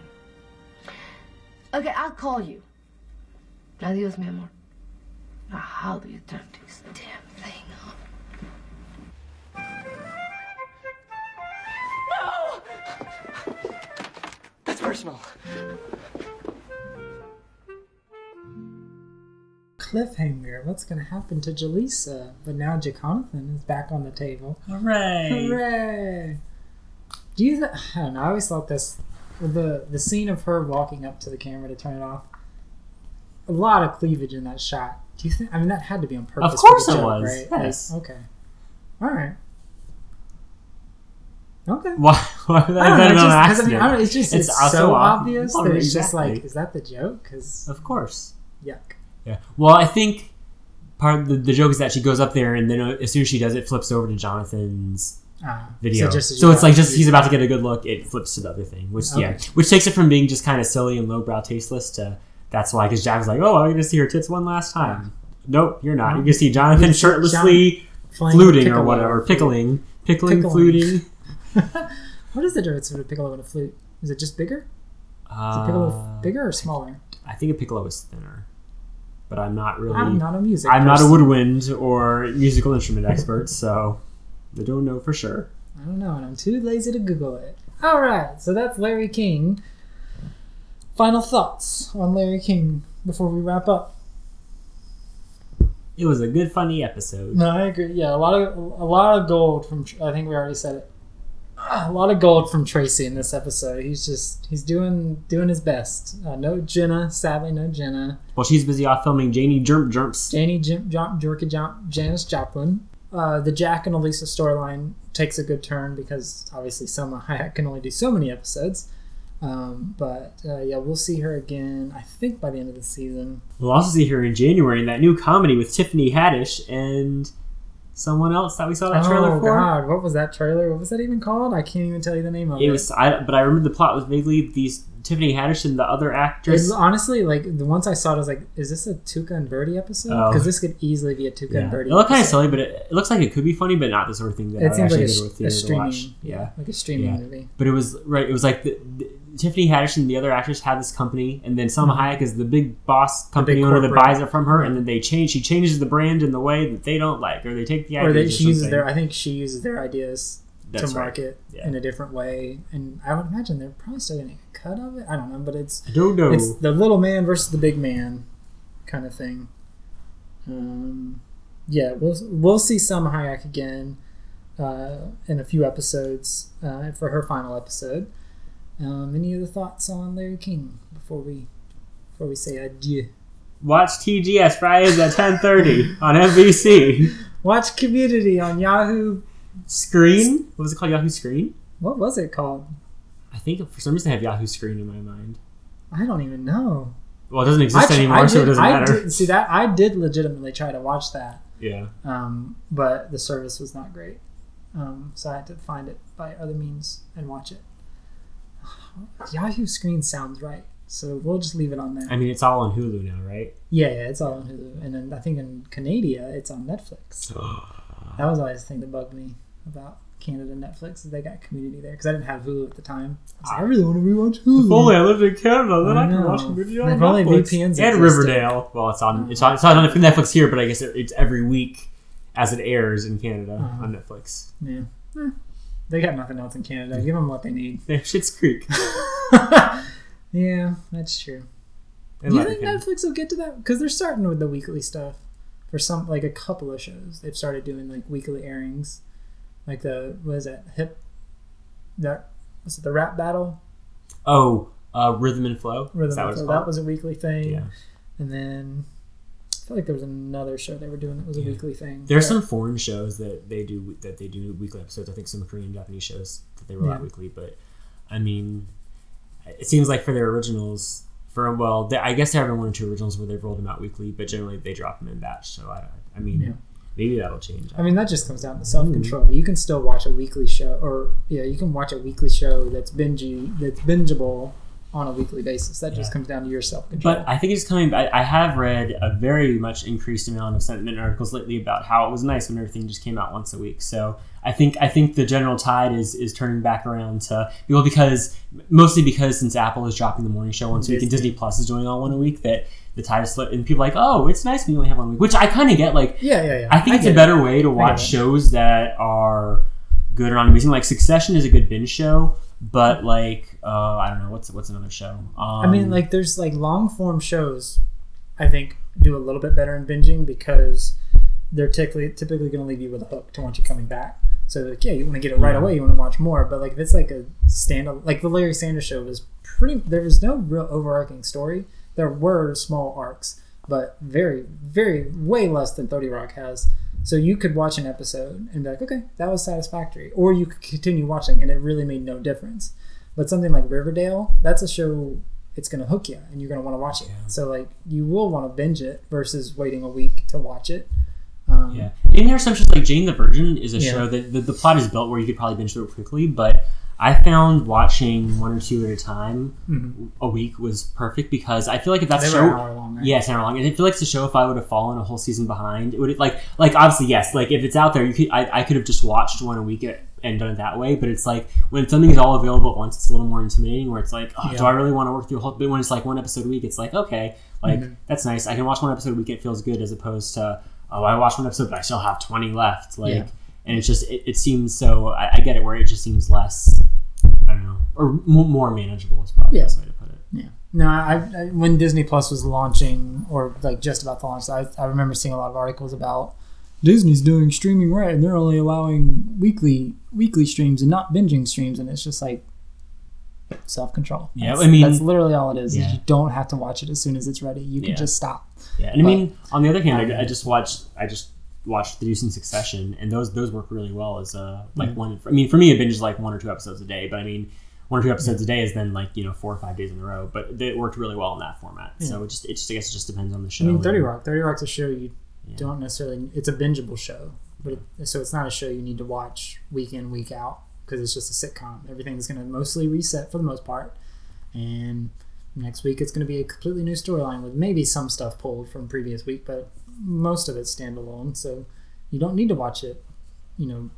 Okay, I'll call you. Adios, mi amor. Now, how do you turn this damn thing on? No! That's personal. Cliffhanger. What's going to happen to Jaleesa? But now Jaconathan is back on the table. Hooray! Hooray! Do you? Th- I don't know. I always thought this the the scene of her walking up to the camera to turn it off. A lot of cleavage in that shot. Do you think? I mean, that had to be on purpose. for course it joke, was, Right? yes. Okay. All right. Okay. Why? Why would I that know, just- I mean? I don't know, it's just it's, also so ob- obvious oh, that it's just like, is that the joke? Because Of course. Yeah. Well, I think part of the, the joke is that she goes up there and then uh, as soon as she does it, flips over to Jonathan's Ah, video. so So, it's like just he's about to get a good look, it flips to the other thing, which yeah, which takes it from being just kind of silly and lowbrow, tasteless to that's why because Jack's like, oh, I'm gonna see her tits one last time. Nope, you're not. You can see Jonathan shirtlessly John fluting or whatever, pickling, pickling, Pickling. fluting. What is the difference between a piccolo and a flute? Is it just bigger? Is a Uh, bigger or smaller? I think a piccolo is thinner, but I'm not really. I'm not a music I'm not a woodwind or musical instrument expert, so I don't know for sure. I don't know, and I'm too lazy to Google it. All right, so that's Larry King. Final thoughts on Larry King before we wrap up. It was a good, funny episode. No, I agree. Yeah, a lot of a lot of gold from. I think we already said it. A lot of gold from Tracy in this episode. He's just he's doing doing his best. Uh, no Jenna, sadly, no Jenna. Well, she's busy off filming Janie Jerp Jerps. Janie Jim, Jom, Jorka Jom, Janis Joplin. Uh, the Jack and Elisa storyline takes a good turn because obviously Salma Hayek can only do so many episodes. Um, but uh, yeah, we'll see her again. I think by the end of the season. We'll also see her in January in that new comedy with Tiffany Haddish and someone else that we saw that oh, trailer oh for. God, what was that trailer? What was that even called? I can't even tell you the name of it. It was, I, but I remember the plot was vaguely these Tiffany Haddish and the other actress. It's honestly like the once I saw it, I was like, "Is this a Tuca and Birdie episode?" Oh. Because this could easily be a Tuca Yeah. and Birdie. It looked kind of silly, but it, it looks like it could be funny, but not the sort of thing that It I seems like actually a, a to streaming, yeah, like a streaming Yeah. movie. But it was right. It was like the, the, Tiffany Haddish and the other actress have this company, and then Salma Mhm. Hayek is the big boss company big owner that buys it from her, and then they change. She changes the brand in the way that they don't like, or they take the ideas. Or they, or she uses their. I think she uses their ideas That's to right. market Yeah. in a different way, and I would imagine they're probably still getting a cut of it. I don't know, but it's I don't know. It's the little man versus the big man, kind of thing. Um, yeah, we'll we'll see Salma Hayek again uh, in a few episodes uh, for her final episode. Um, any other thoughts on Larry King before we before we say adieu? Watch TGS Fridays at ten thirty on NBC. Watch Community on Yahoo. Screen. What was it called? Yahoo Screen. What was it called? I think for some reason I have Yahoo Screen in my mind. I don't even know. Well, it doesn't exist I anymore, I so it doesn't I matter. did- see that I did legitimately try to watch that. Yeah. Um, but the service was not great. Um, so I had to find it by other means and watch it. Yahoo Screen sounds right, so we'll just leave it on there. I mean, it's all on Hulu now, right? yeah, yeah, it's all on Hulu, and then I think in Canada it's on Netflix. that was always the thing that bugged me about Canada Netflix is they got Community there because I didn't have Hulu at the time. I, like, I really want to rewatch Hulu. If only I lived in Canada, then I, I could watch Community on Netflix. VPNs and. Riverdale. Well, it's on it's on it's on Netflix here, but I guess it, it's every week as it airs in Canada Uh-huh. on Netflix. Yeah. Eh. They got nothing else in Canada. Give them what they need. They're Schitt's Creek. Yeah, that's true. And Do you think Netflix will get to that? Because they're starting with the weekly stuff for some, like a couple of shows. They've started doing like weekly airings, like the what is that hip? That was it the rap battle? Oh, uh, Rhythm and Flow. Rhythm that and Flow. That was a weekly thing. Yeah. And then I feel like there was another show they were doing that was a weekly thing. There's But- some foreign shows that they do that they do weekly episodes. I think some Korean, Japanese shows that they roll out weekly. But I mean, it seems like for their originals, for well, they, I guess there have been one or two originals where they've rolled them out weekly, but generally they drop them in batch. So I, I mean, Yeah. maybe that'll change. I mean, that just comes down to self control. You can still watch a weekly show, or yeah, you can watch a weekly show that's bingy, that's bingeable on a weekly basis. That just comes down to your self control. But I think it's coming. I, I have read a very much increased amount of sentiment articles lately about how it was nice when everything just came out once a week. So I think I think the general tide is is turning back around to well because mostly because since Apple is dropping the morning show once a week and Disney. Disney Plus is doing all one a week that the tide is slipped and people are like oh it's nice when you only have one week which I kind of get like Yeah, yeah, yeah. I think I it's a get it. better way to watch shows that are good or not amazing. Like Succession is a good binge show, but like uh, I don't know what's what's another show. Um, I mean, like, there's like long form shows. I think do a little bit better in binging because they're typically typically going to leave you with a hook to want you coming back. So like, yeah, you want to get it right Yeah. away. You want to watch more. But like, if it's like a stand like the Larry Sanders show was pretty. There was no real overarching story. There were small arcs, but very, very way less than Thirty Rock has. So you could watch an episode and be like, okay, that was satisfactory, or you could continue watching and it really made no difference. But something like Riverdale, that's a show it's going to hook you and you're going to want to watch it. So like you will want to binge it versus waiting a week to watch it. Um, Yeah, and there are some shows like Jane the Virgin is a Yeah. show that the, the plot is built where you could probably binge through it quickly, but I found watching one or two at a time Mhm. a week was perfect because I feel like if that's They a show, an hour long, right? yeah, it's an hour long, and I feel like it's a show if I would have fallen a whole season behind, it would like like obviously yes, like if it's out there, you could I, I could have just watched one a week at- and done it that way, but it's like when something is all available at once, it's a little more intimidating. Where it's like, oh, do I really want to work through a whole? But when it's like one episode a week, it's like okay, like Mhm. that's nice. I can watch one episode a week; it feels good, as opposed to oh, I watched one episode, but I still have twenty left. Like, Yeah. And it's just it, it seems so. I, I get it where it just seems less. I don't know, or more, more manageable is probably Yeah. the best way to put it. Yeah. No, I, I when Disney Plus was launching, or like just about to launch, I, I remember seeing a lot of articles about Disney's doing streaming right, and they're only allowing weekly weekly streams and not binging streams, and it's just like self control. Yeah, I mean- that's literally all it is. is You don't have to watch it as soon as it's ready. You can Yeah. just stop. Yeah, and But- I mean, on the other hand, I, I um, just watched I just watched The Deuce in Succession, and those those work really well as a like Yeah. one. I mean, for me, a binge is like one or two episodes a day, but I mean, one or two episodes a day is then like you know four or five days in a row. But it worked really well in that format. So it just it just I guess it just depends on the show. I mean, Thirty Rock. Thirty Rock's a show you don't necessarily. It's a bingeable show, but it, so it's not a show you need to watch week in week out because it's just a sitcom. Everything's going to mostly reset for the most part, and next week it's going to be a completely new storyline with maybe some stuff pulled from previous week, but most of it's standalone. So you don't need to watch it, you know,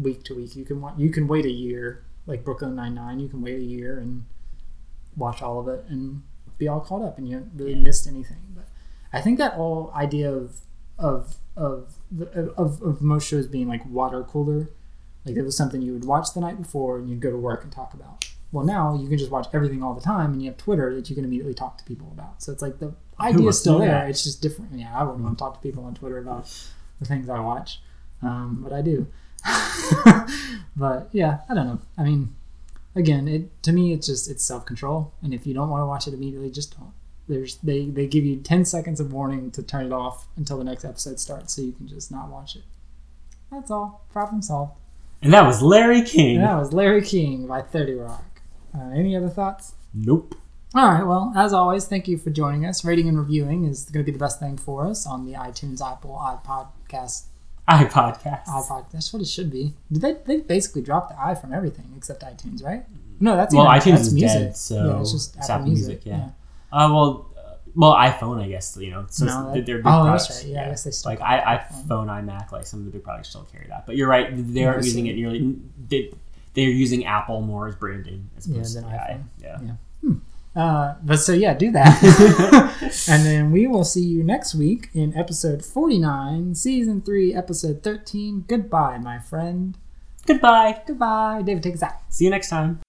week to week. You can wa- you can wait a year, like Brooklyn Nine Nine. You can wait a year and watch all of it and be all caught up, and you haven't really missed anything. But I think that whole idea of of of the- of, of most shows being like water cooler, like it was something you would watch the night before and you'd go to work and talk about. Well, now you can just watch everything all the time, and you have Twitter that you can immediately talk to people about. So it's like the idea is still there. It's just different. Yeah, I wouldn't want to talk to people on Twitter about the things I watch, um, but I do. but yeah, I don't know. I mean, again, it to me it's just it's self control, and if you don't want to watch it immediately, just don't. There's they they give you ten seconds of warning to turn it off until the next episode starts, so you can just not watch it. That's all. Problem solved. And that was Larry King. And that was Larry King by Thirty Rock. Uh, any other thoughts? Nope. All right. Well, as always, thank you for joining us. Rating and reviewing is going to be the best thing for us on the iTunes, Apple, iPodcast, iPodcast. iPod. That's what it should be. Did they? They basically dropped the i from everything except iTunes, right? No, that's well, even, iTunes that's is music. dead, so yeah, it's just Apple, Music. yeah. Uh, well, uh, well, iPhone, I guess you know. So No, that- they're big oh, that's right. Yeah, I guess they still like I, it iPhone, iMac, like some of the big products still carry that. But you're right; they aren't using it nearly. They, they're using Apple more as branding as Yeah, opposed than to the i. iPhone. Yeah. Yeah. Hmm. Uh, but so yeah, do that, and then we will see you next week in episode forty nine, season three, episode thirteen. Goodbye, my friend. Goodbye. Goodbye. David, take us out. See you next time.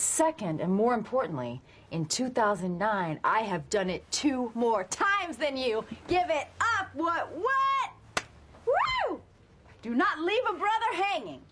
Second, and more importantly, in 2009, I have done it two more times than you. Give it up. What? What? Woo! Do not leave a brother hanging.